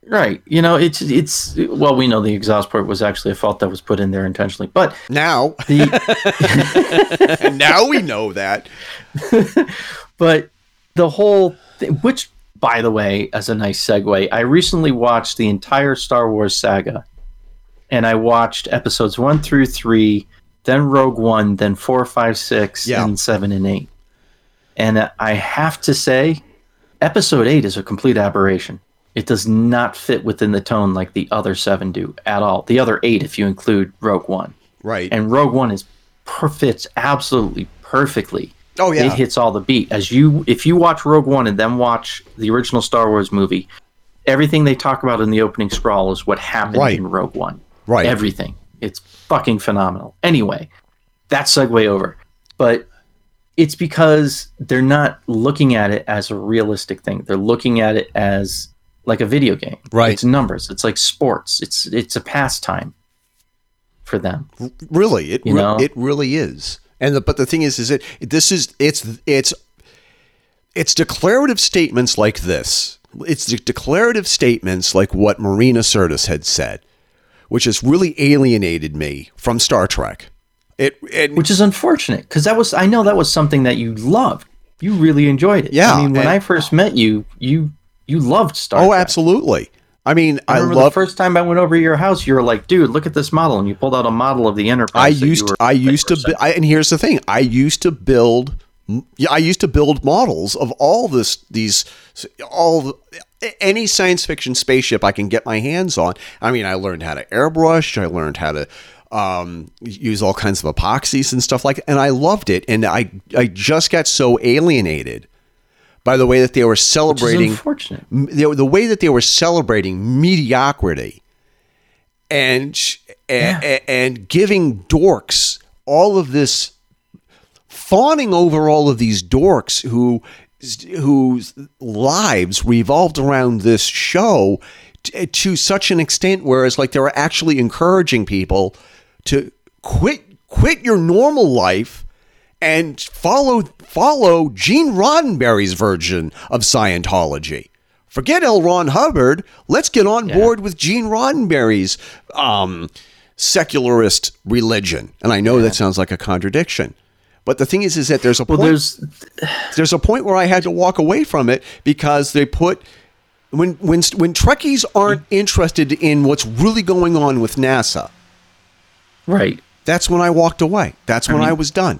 Right. You know, it's it's well, we know the exhaust port was actually a fault that was put in there intentionally, but now, the (laughs) (laughs) now we know that. (laughs) but the whole thing, which by the way as a nice segue i recently watched the entire star wars saga and i watched episodes one through three then rogue one then four five six Yeah. and seven and eight and i have to say episode eight is a complete aberration it does not fit within the tone like the other seven do at all the other eight if you include rogue one Right. and Rogue One is per- fits absolutely perfectly. Oh, yeah. it hits all the beat. As you, if you watch Rogue One and then watch the original Star Wars movie, everything they talk about in the opening scroll is what happened Right. in Rogue One. Right. everything. It's fucking phenomenal. Anyway, that segue over, but it's because they're not looking at it as a realistic thing. They're looking at it as like a video game. Right. It's numbers. It's like sports. It's it's a pastime for them. really, it You know? it really is. And the, but the thing is, is it this is it's it's it's declarative statements like this. It's declarative statements like what Marina Sirtis had said, which has really alienated me from Star Trek. It, it which is unfortunate because that was I know that was something that you loved. You really enjoyed it. Yeah, I mean, when and- I first met you, you you loved Star Trek. oh, Trek. absolutely. I mean, I I, remember love the first time I went over to your house, you were like, "Dude, look at this model," and you pulled out a model of the Enterprise. I used I used to 100%. bu- I, and here's the thing I used to build yeah I used to build models of all this these all any science fiction spaceship I can get my hands on. I mean I learned how to airbrush, I learned how to um, use all kinds of epoxies and stuff like that, and I loved it. And I I just got so alienated by the way that they were celebrating unfortunate. the, the way that they were celebrating mediocrity and and, Yeah. and giving dorks all of this fawning over all of these dorks who whose lives revolved around this show t- to such an extent whereas like they were actually encouraging people to quit quit your normal life and follow follow Gene Roddenberry's version of Scientology. Forget L. Ron Hubbard. Let's get on board with Gene Roddenberry's um, secularist religion. And I know that sounds like a contradiction, but the thing is, is that there's a Well, point there's there's a point where I had to walk away from it because they put when when when Trekkies aren't interested in what's really going on with NASA. right. That's when I walked away. That's when I, was done.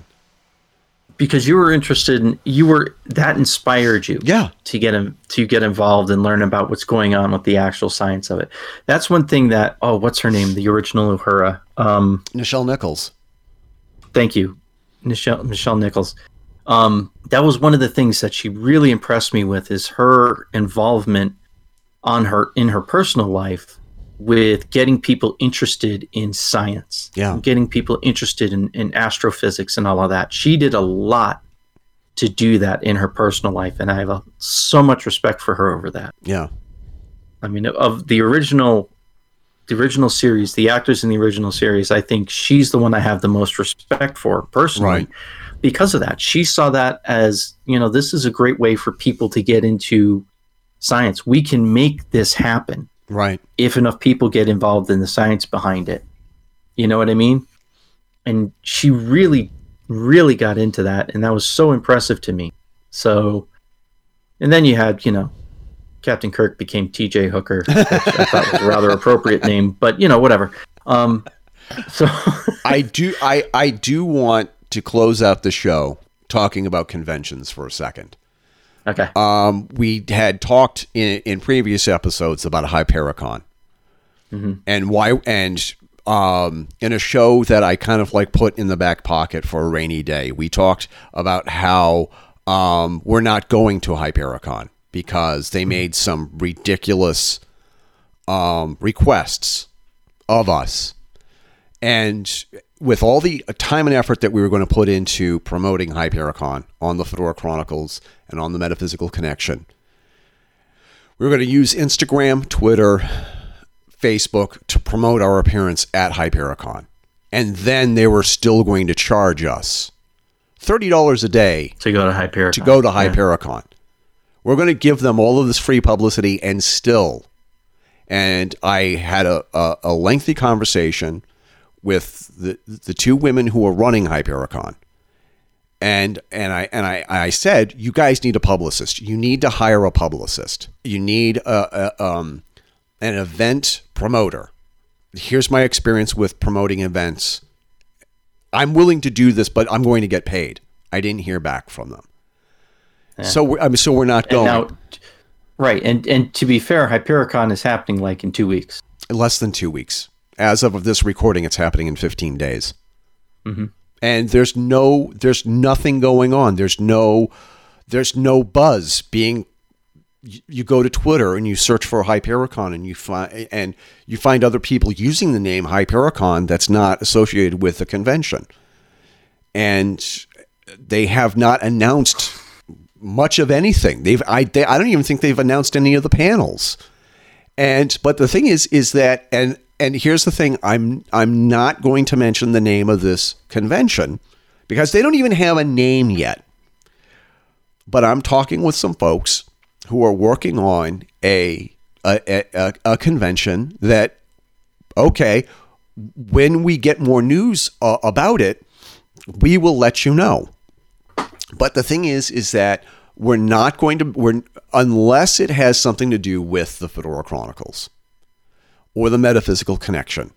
Because you were interested in you were that inspired you Yeah. to get in, to get involved and learn about what's going on with the actual science of it. That's one thing that oh what's her name? The original uhura. Um Nichelle Nichols. thank you. Michelle michelle nichols. Um that was one of the things that she really impressed me with is her involvement on her in her personal life with getting people interested in science Yeah. getting people interested in, in astrophysics and all of that she did a lot to do that in her personal life and i have a, so much respect for her over that Yeah. i mean of the original the original series the actors in the original series i think she's the one i have the most respect for personally Right. because of that she saw that as you know this is a great way for people to get into science we can make this happen Right. if enough people get involved in the science behind it. You know what I mean? And she really, really got into that, and that was so impressive to me. So, and then you had, you know, Captain Kirk became T.J. Hooker, which I thought was a (laughs) rather appropriate name, but you know, whatever. Um, so, (laughs) I do I I do want to close out the show talking about conventions for a second. Okay, Um, we had talked in, in previous episodes about a Hypericon. And why, and um, in a show that I kind of like put in the back pocket for a rainy day, we talked about how um, we're not going to Hypericon because they made some ridiculous um, requests of us. And with all the time and effort that we were going to put into promoting Hypericon on the Fedora Chronicles and on the Metaphysical Connection, we were going to use Instagram, Twitter, Facebook to promote our appearance at Hypericon. And then they were still going to charge us $30 a day to go to Hyperion. to go to Hypericon. We're going to give them all of this free publicity and still. And I had a, a, a lengthy conversation with the the two women who are running Hypericon. And and I and I, I said, you guys need a publicist. You need to hire a publicist. You need a, a um an event promoter. Here's my experience with promoting events. I'm willing to do this, but I'm going to get paid. I didn't hear back from them. So we're, I mean, so we're not going now, right, and and to be fair, Hypericon is happening like in two weeks. less than two weeks. As of this recording, it's happening in 15 days. Mm-hmm. And there's no, there's nothing going on. There's no, there's no buzz being. You you go to Twitter and you search for Hypericon and you find and you find other people using the name Hypericon that's not associated with the convention, and they have not announced much of anything. They've I they, I don't even think they've announced any of the panels. And but the thing is is that and and here's the thing I'm I'm not going to mention the name of this convention because they don't even have a name yet. But I'm talking with some folks who are working on a a, a, a convention that okay, when we get more news uh, about it, we will let you know. But the thing is, is that we're not going to we're unless it has something to do with the Fedora Chronicles or the metaphysical connection.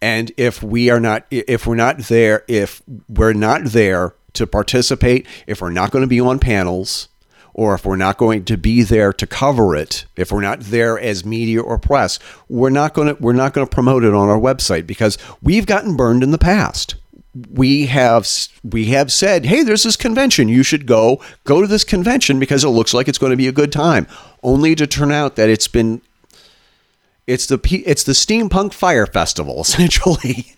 And if we are not if we're not there, if we're not there to participate, if we're not going to be on panels, or if we're not going to be there to cover it, if we're not there as media or press, we're not going to we're not going to promote it on our website because we've gotten burned in the past we have we have said, "Hey, there's this convention. You should go go to this convention because it looks like it's going to be a good time." Only to turn out that it's been it's the it's the steampunk fire festival (laughs) essentially.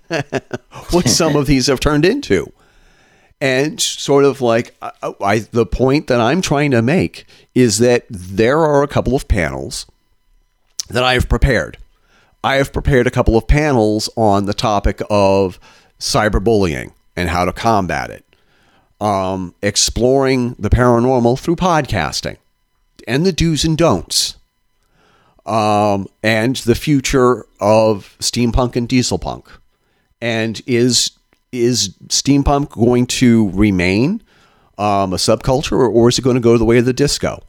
what some of these have turned into. And sort of like I, I the point that I'm trying to make is that there are a couple of panels that I have prepared. I have prepared a couple of panels on the topic of cyberbullying and how to combat it, um, exploring the paranormal through podcasting, and the do's and don'ts, um, and the future of steampunk and dieselpunk, and is is steampunk going to remain um, a subculture, or, or is it going to go the way of the disco?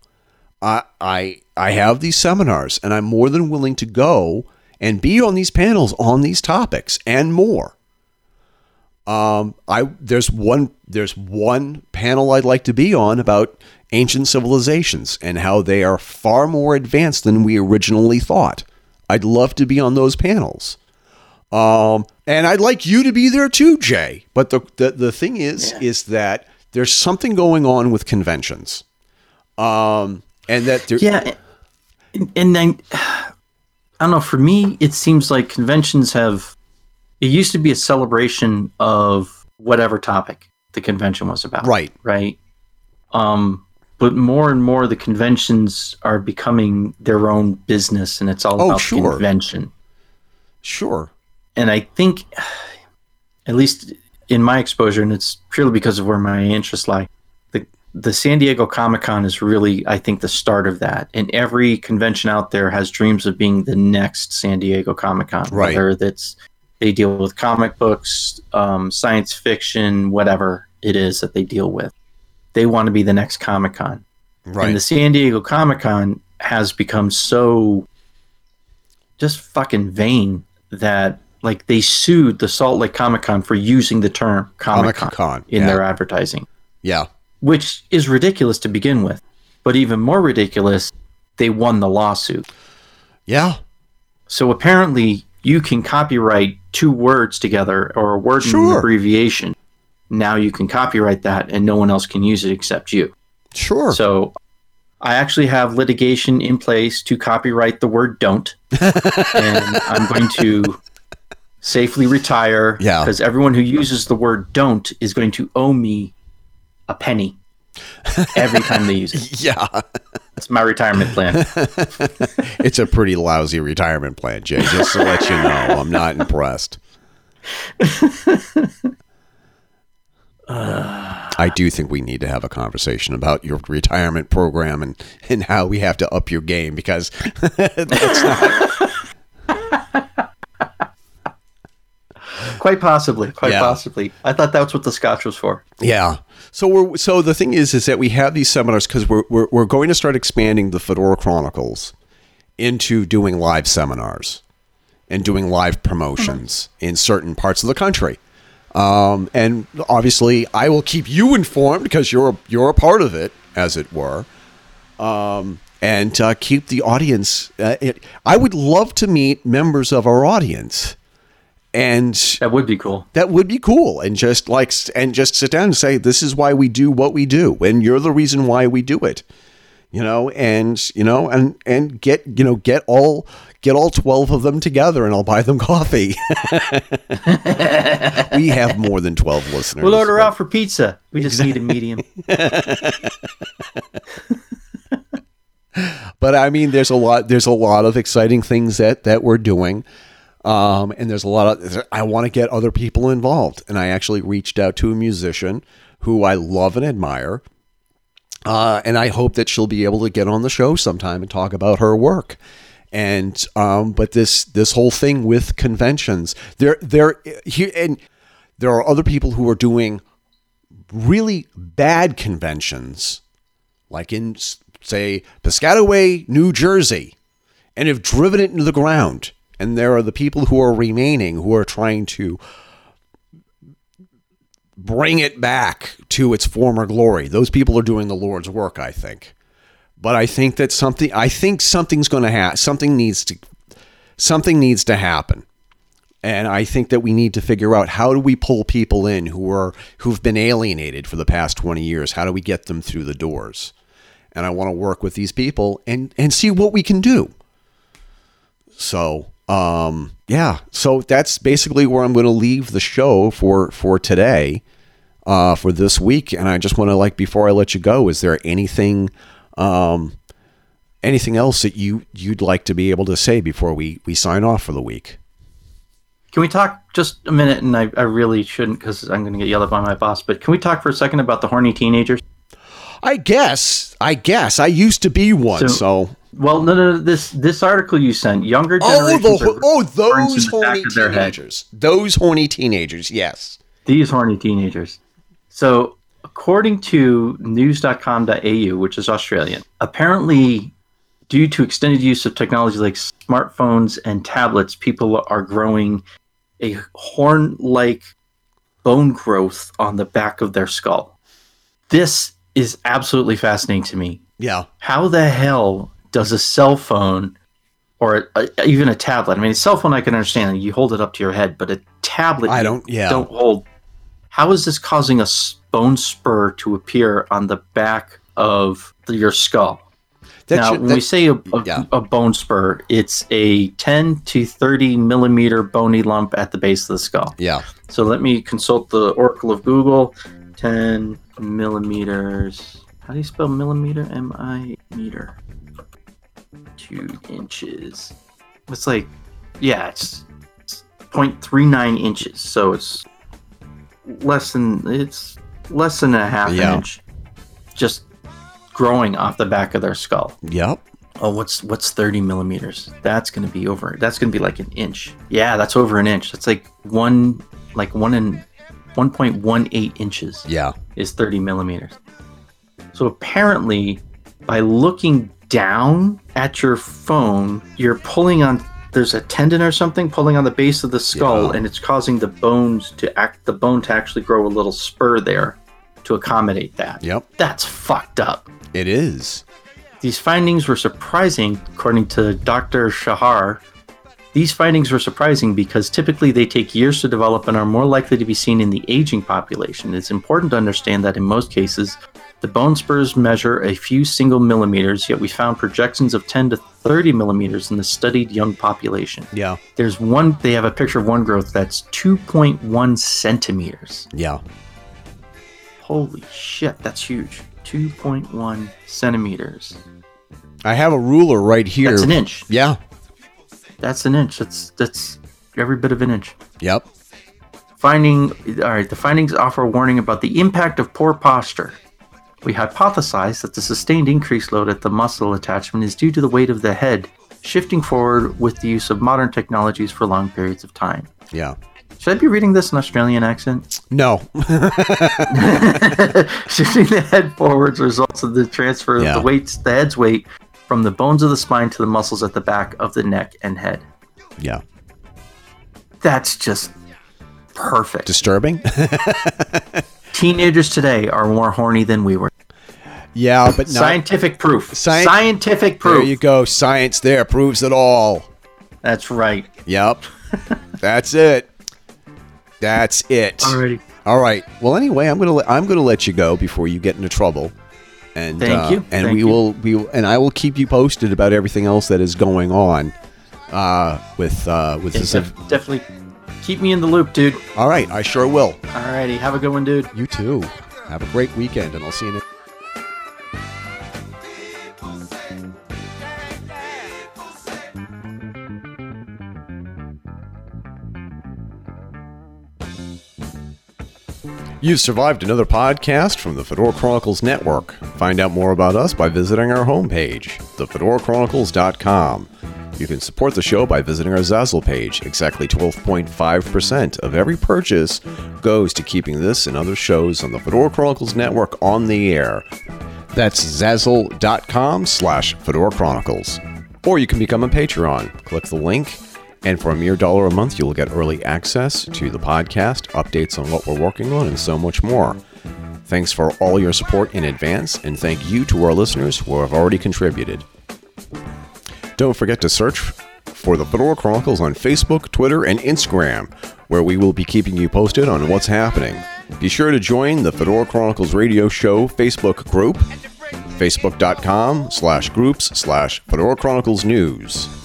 I, I I have these seminars, and I'm more than willing to go and be on these panels on these topics and more. Um, I there's one there's one panel I'd like to be on about ancient civilizations and how they are far more advanced than we originally thought. I'd love to be on those panels. Um, and I'd like you to be there too, Jay. But the the, the thing is, Yeah. is that there's something going on with conventions, um, and that there, Yeah, and, and then (sighs) I don't know. For me, it seems like conventions have. It used to be a celebration of whatever topic the convention was about. right, Right. Um, but more and more, the conventions are becoming their own business, and it's all Oh, about sure. the convention. sure, And I think, (sighs) at least in my exposure, and it's purely because of where my interests lie, the the San Diego Comic Con is really, I think, the start of that. And every convention out there has dreams of being the next San Diego Comic Con, Right. whether that's they deal with comic books, um, science fiction, whatever it is that they deal with. They want to be the next Comic Con. right, And the San Diego Comic Con has become so just fucking vain that like they sued the Salt Lake Comic Con for using the term Comic Con in yeah. their advertising, yeah, which is ridiculous to begin with. But even more ridiculous, they won the lawsuit. yeah, So apparently you can copyright two words together or a word Sure. abbreviation. Now you can copyright that and no one else can use it except you. sure, So I actually have litigation in place to copyright the word don't. (laughs) and I'm going to safely retire. Yeah. Because everyone who uses the word don't is going to owe me a penny every time they use it. (laughs) yeah. That's my retirement plan. (laughs) It's a pretty lousy retirement plan, Jay. Just to let you know, I'm not impressed. (sighs) I do think we need to have a conversation about your retirement program and, and how we have to up your game because (laughs) that's not Quite possibly. Quite Yeah. possibly. I thought that's what the scotch was for. Yeah. So we're so the thing is is that we have these seminars because we're, we're we're going to start expanding the Fedora Chronicles into doing live seminars and doing live promotions in certain parts of the country. Um, and obviously, I will keep you informed because you're a, you're a part of it, as it were. Um, and uh, keep the audience. Uh, it, I would love to meet members of our audience, and That would be cool. that would be cool and just like and just sit down and say this is why we do what we do and you're the reason why we do it you know and you know and and get you know get all get all 12 of them together and I'll buy them (laughs) coffee we have more than 12 listeners We'll order out for pizza. We just need a medium. (laughs) but I mean, there's a lot. There's a lot of exciting things that that we're doing, um, and there's a lot of. I want to get other people involved, and I actually reached out to a musician who I love and admire, uh, and I hope that she'll be able to get on the show sometime and talk about her work. And um, but this this whole thing with conventions, there there here and there are other people who are doing really bad conventions like in say Piscataway, New Jersey, and have driven it into the ground. And there are the people who are remaining who are trying to bring it back to its former glory. Those people are doing the Lord's work, I think. But I think that something I think something's going to happen. Something needs to something needs to happen. And I think that we need to figure out how do we pull people in who are who've been alienated for the past 20 years? How do we get them through the doors? And I want to work with these people and and see what we can do. So, um yeah, so that's basically where I'm going to leave the show for for today. Uh, for this week, and I just want to like before I let you go, is there anything, um, anything else that you you'd like to be able to say before we we sign off for the week? Can we talk just a minute? And I, I really shouldn't because I'm going to get yelled at by my boss. But can we talk for a second about the horny teenagers? I guess. I guess. I used to be one, so. So- Well, no, no, no. This this article you sent, younger Oh, generations. the, oh, burns in those the horny teenagers. Those horny teenagers. Yes. These horny teenagers. So, according to news.com.au, which is Australian, apparently, due to extended use of technology like smartphones and tablets, people are growing a horn like bone growth on the back of their skull. This is absolutely fascinating to me. Yeah. How the hell does a cell phone or a, even a tablet? I mean, a cell phone I can understand you hold it up to your head, but a tablet I don't- yeah. don't hold. How is this causing a bone spur to appear on the back of the- your skull? That now, should- when we say a, a, yeah. a bone spur, it's a 10 to 30 millimeter bony lump at the base of the skull. yeah. So let me consult the Oracle of Google. 10 millimeters. How do you spell millimeter? M I meter. Two inches. It's like, yeah, it's, it's 0.39 inches. So it's less than it's less than a half Yeah. inch. Just growing off the back of their skull. Yep. Oh, what's what's 30 millimeters? That's gonna be over. That's gonna be like an inch. Yeah, that's over an inch. That's like one, like one and 1.18 inches Yeah. is 30 millimeters. So apparently, by looking down at your phone, you're pulling on. There's a tendon or something pulling on the base of the skull, Yeah. and it's causing the bones to act. The bone to actually grow a little spur there to accommodate that. Yep. That's fucked up. It is. These findings were surprising, according to Dr. Shahar. These findings were surprising because typically they take years to develop and are more likely to be seen in the aging population. It's important to understand that in most cases, the bone spurs measure a few single millimeters, yet we found projections of 10 to 30 millimeters in the studied young population. Yeah. There's one, they have a picture of one growth that's 2.1 centimeters. Yeah. Holy shit, that's huge. 2.1 centimeters. I have a ruler right here. That's an inch. Yeah. That's an inch. That's that's every bit of an inch. Yep. Finding all right, the findings offer a warning about the impact of poor posture. We hypothesize that the sustained increased load at the muscle attachment is due to the weight of the head shifting forward with the use of modern technologies for long periods of time. Yeah. Should I be reading this in Australian accent? No. (laughs) (laughs) Shifting the head forwards results in the transfer Yeah. of the weights, the head's weight, from the bones of the spine to the muscles at the back of the neck and head. yeah. That's just perfect. Disturbing. (laughs) Teenagers today are more horny than we were. Yeah, but not. Scientific proof. Sci- Scientific proof. there you go. Science there proves it all. That's right. Yep. (laughs) That's it. That's it. Alrighty. All right. Well, anyway, I'm gonna let, I'm gonna let you go before you get into trouble. And Thank uh, you. And Thank we you. will we will, and I will keep you posted about everything else that is going on uh, with uh, with this. Def- definitely keep me in the loop, dude. All right. I sure will. Alrighty. Have a good one, dude. You too. Have a great weekend, and I'll see you next. You've survived another podcast from the Fedora Chronicles Network. Find out more about us by visiting our homepage, thefedorachronicles.com. You can support the show by visiting our Zazzle page. Exactly 12.5% of every purchase goes to keeping this and other shows on the Fedora Chronicles Network on the air. That's zazzle.com slash Fedora Chronicles. Or you can become a Patreon. Click the link, and for a mere dollar a month, you'll get early access to the podcast, updates on what we're working on, and so much more. Thanks for all your support in advance, and thank you to our listeners who have already contributed. Don't forget to search for the Fedora Chronicles on Facebook, Twitter, and Instagram, where we will be keeping you posted on what's happening. Be sure to join the Fedora Chronicles Radio Show Facebook group, facebook.com slash groups slash Fedora Chronicles News.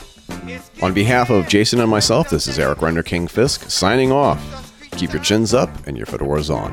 On behalf of Jason and myself, this is Eric Render King Fisk signing off. Keep your chins up and your fedoras on.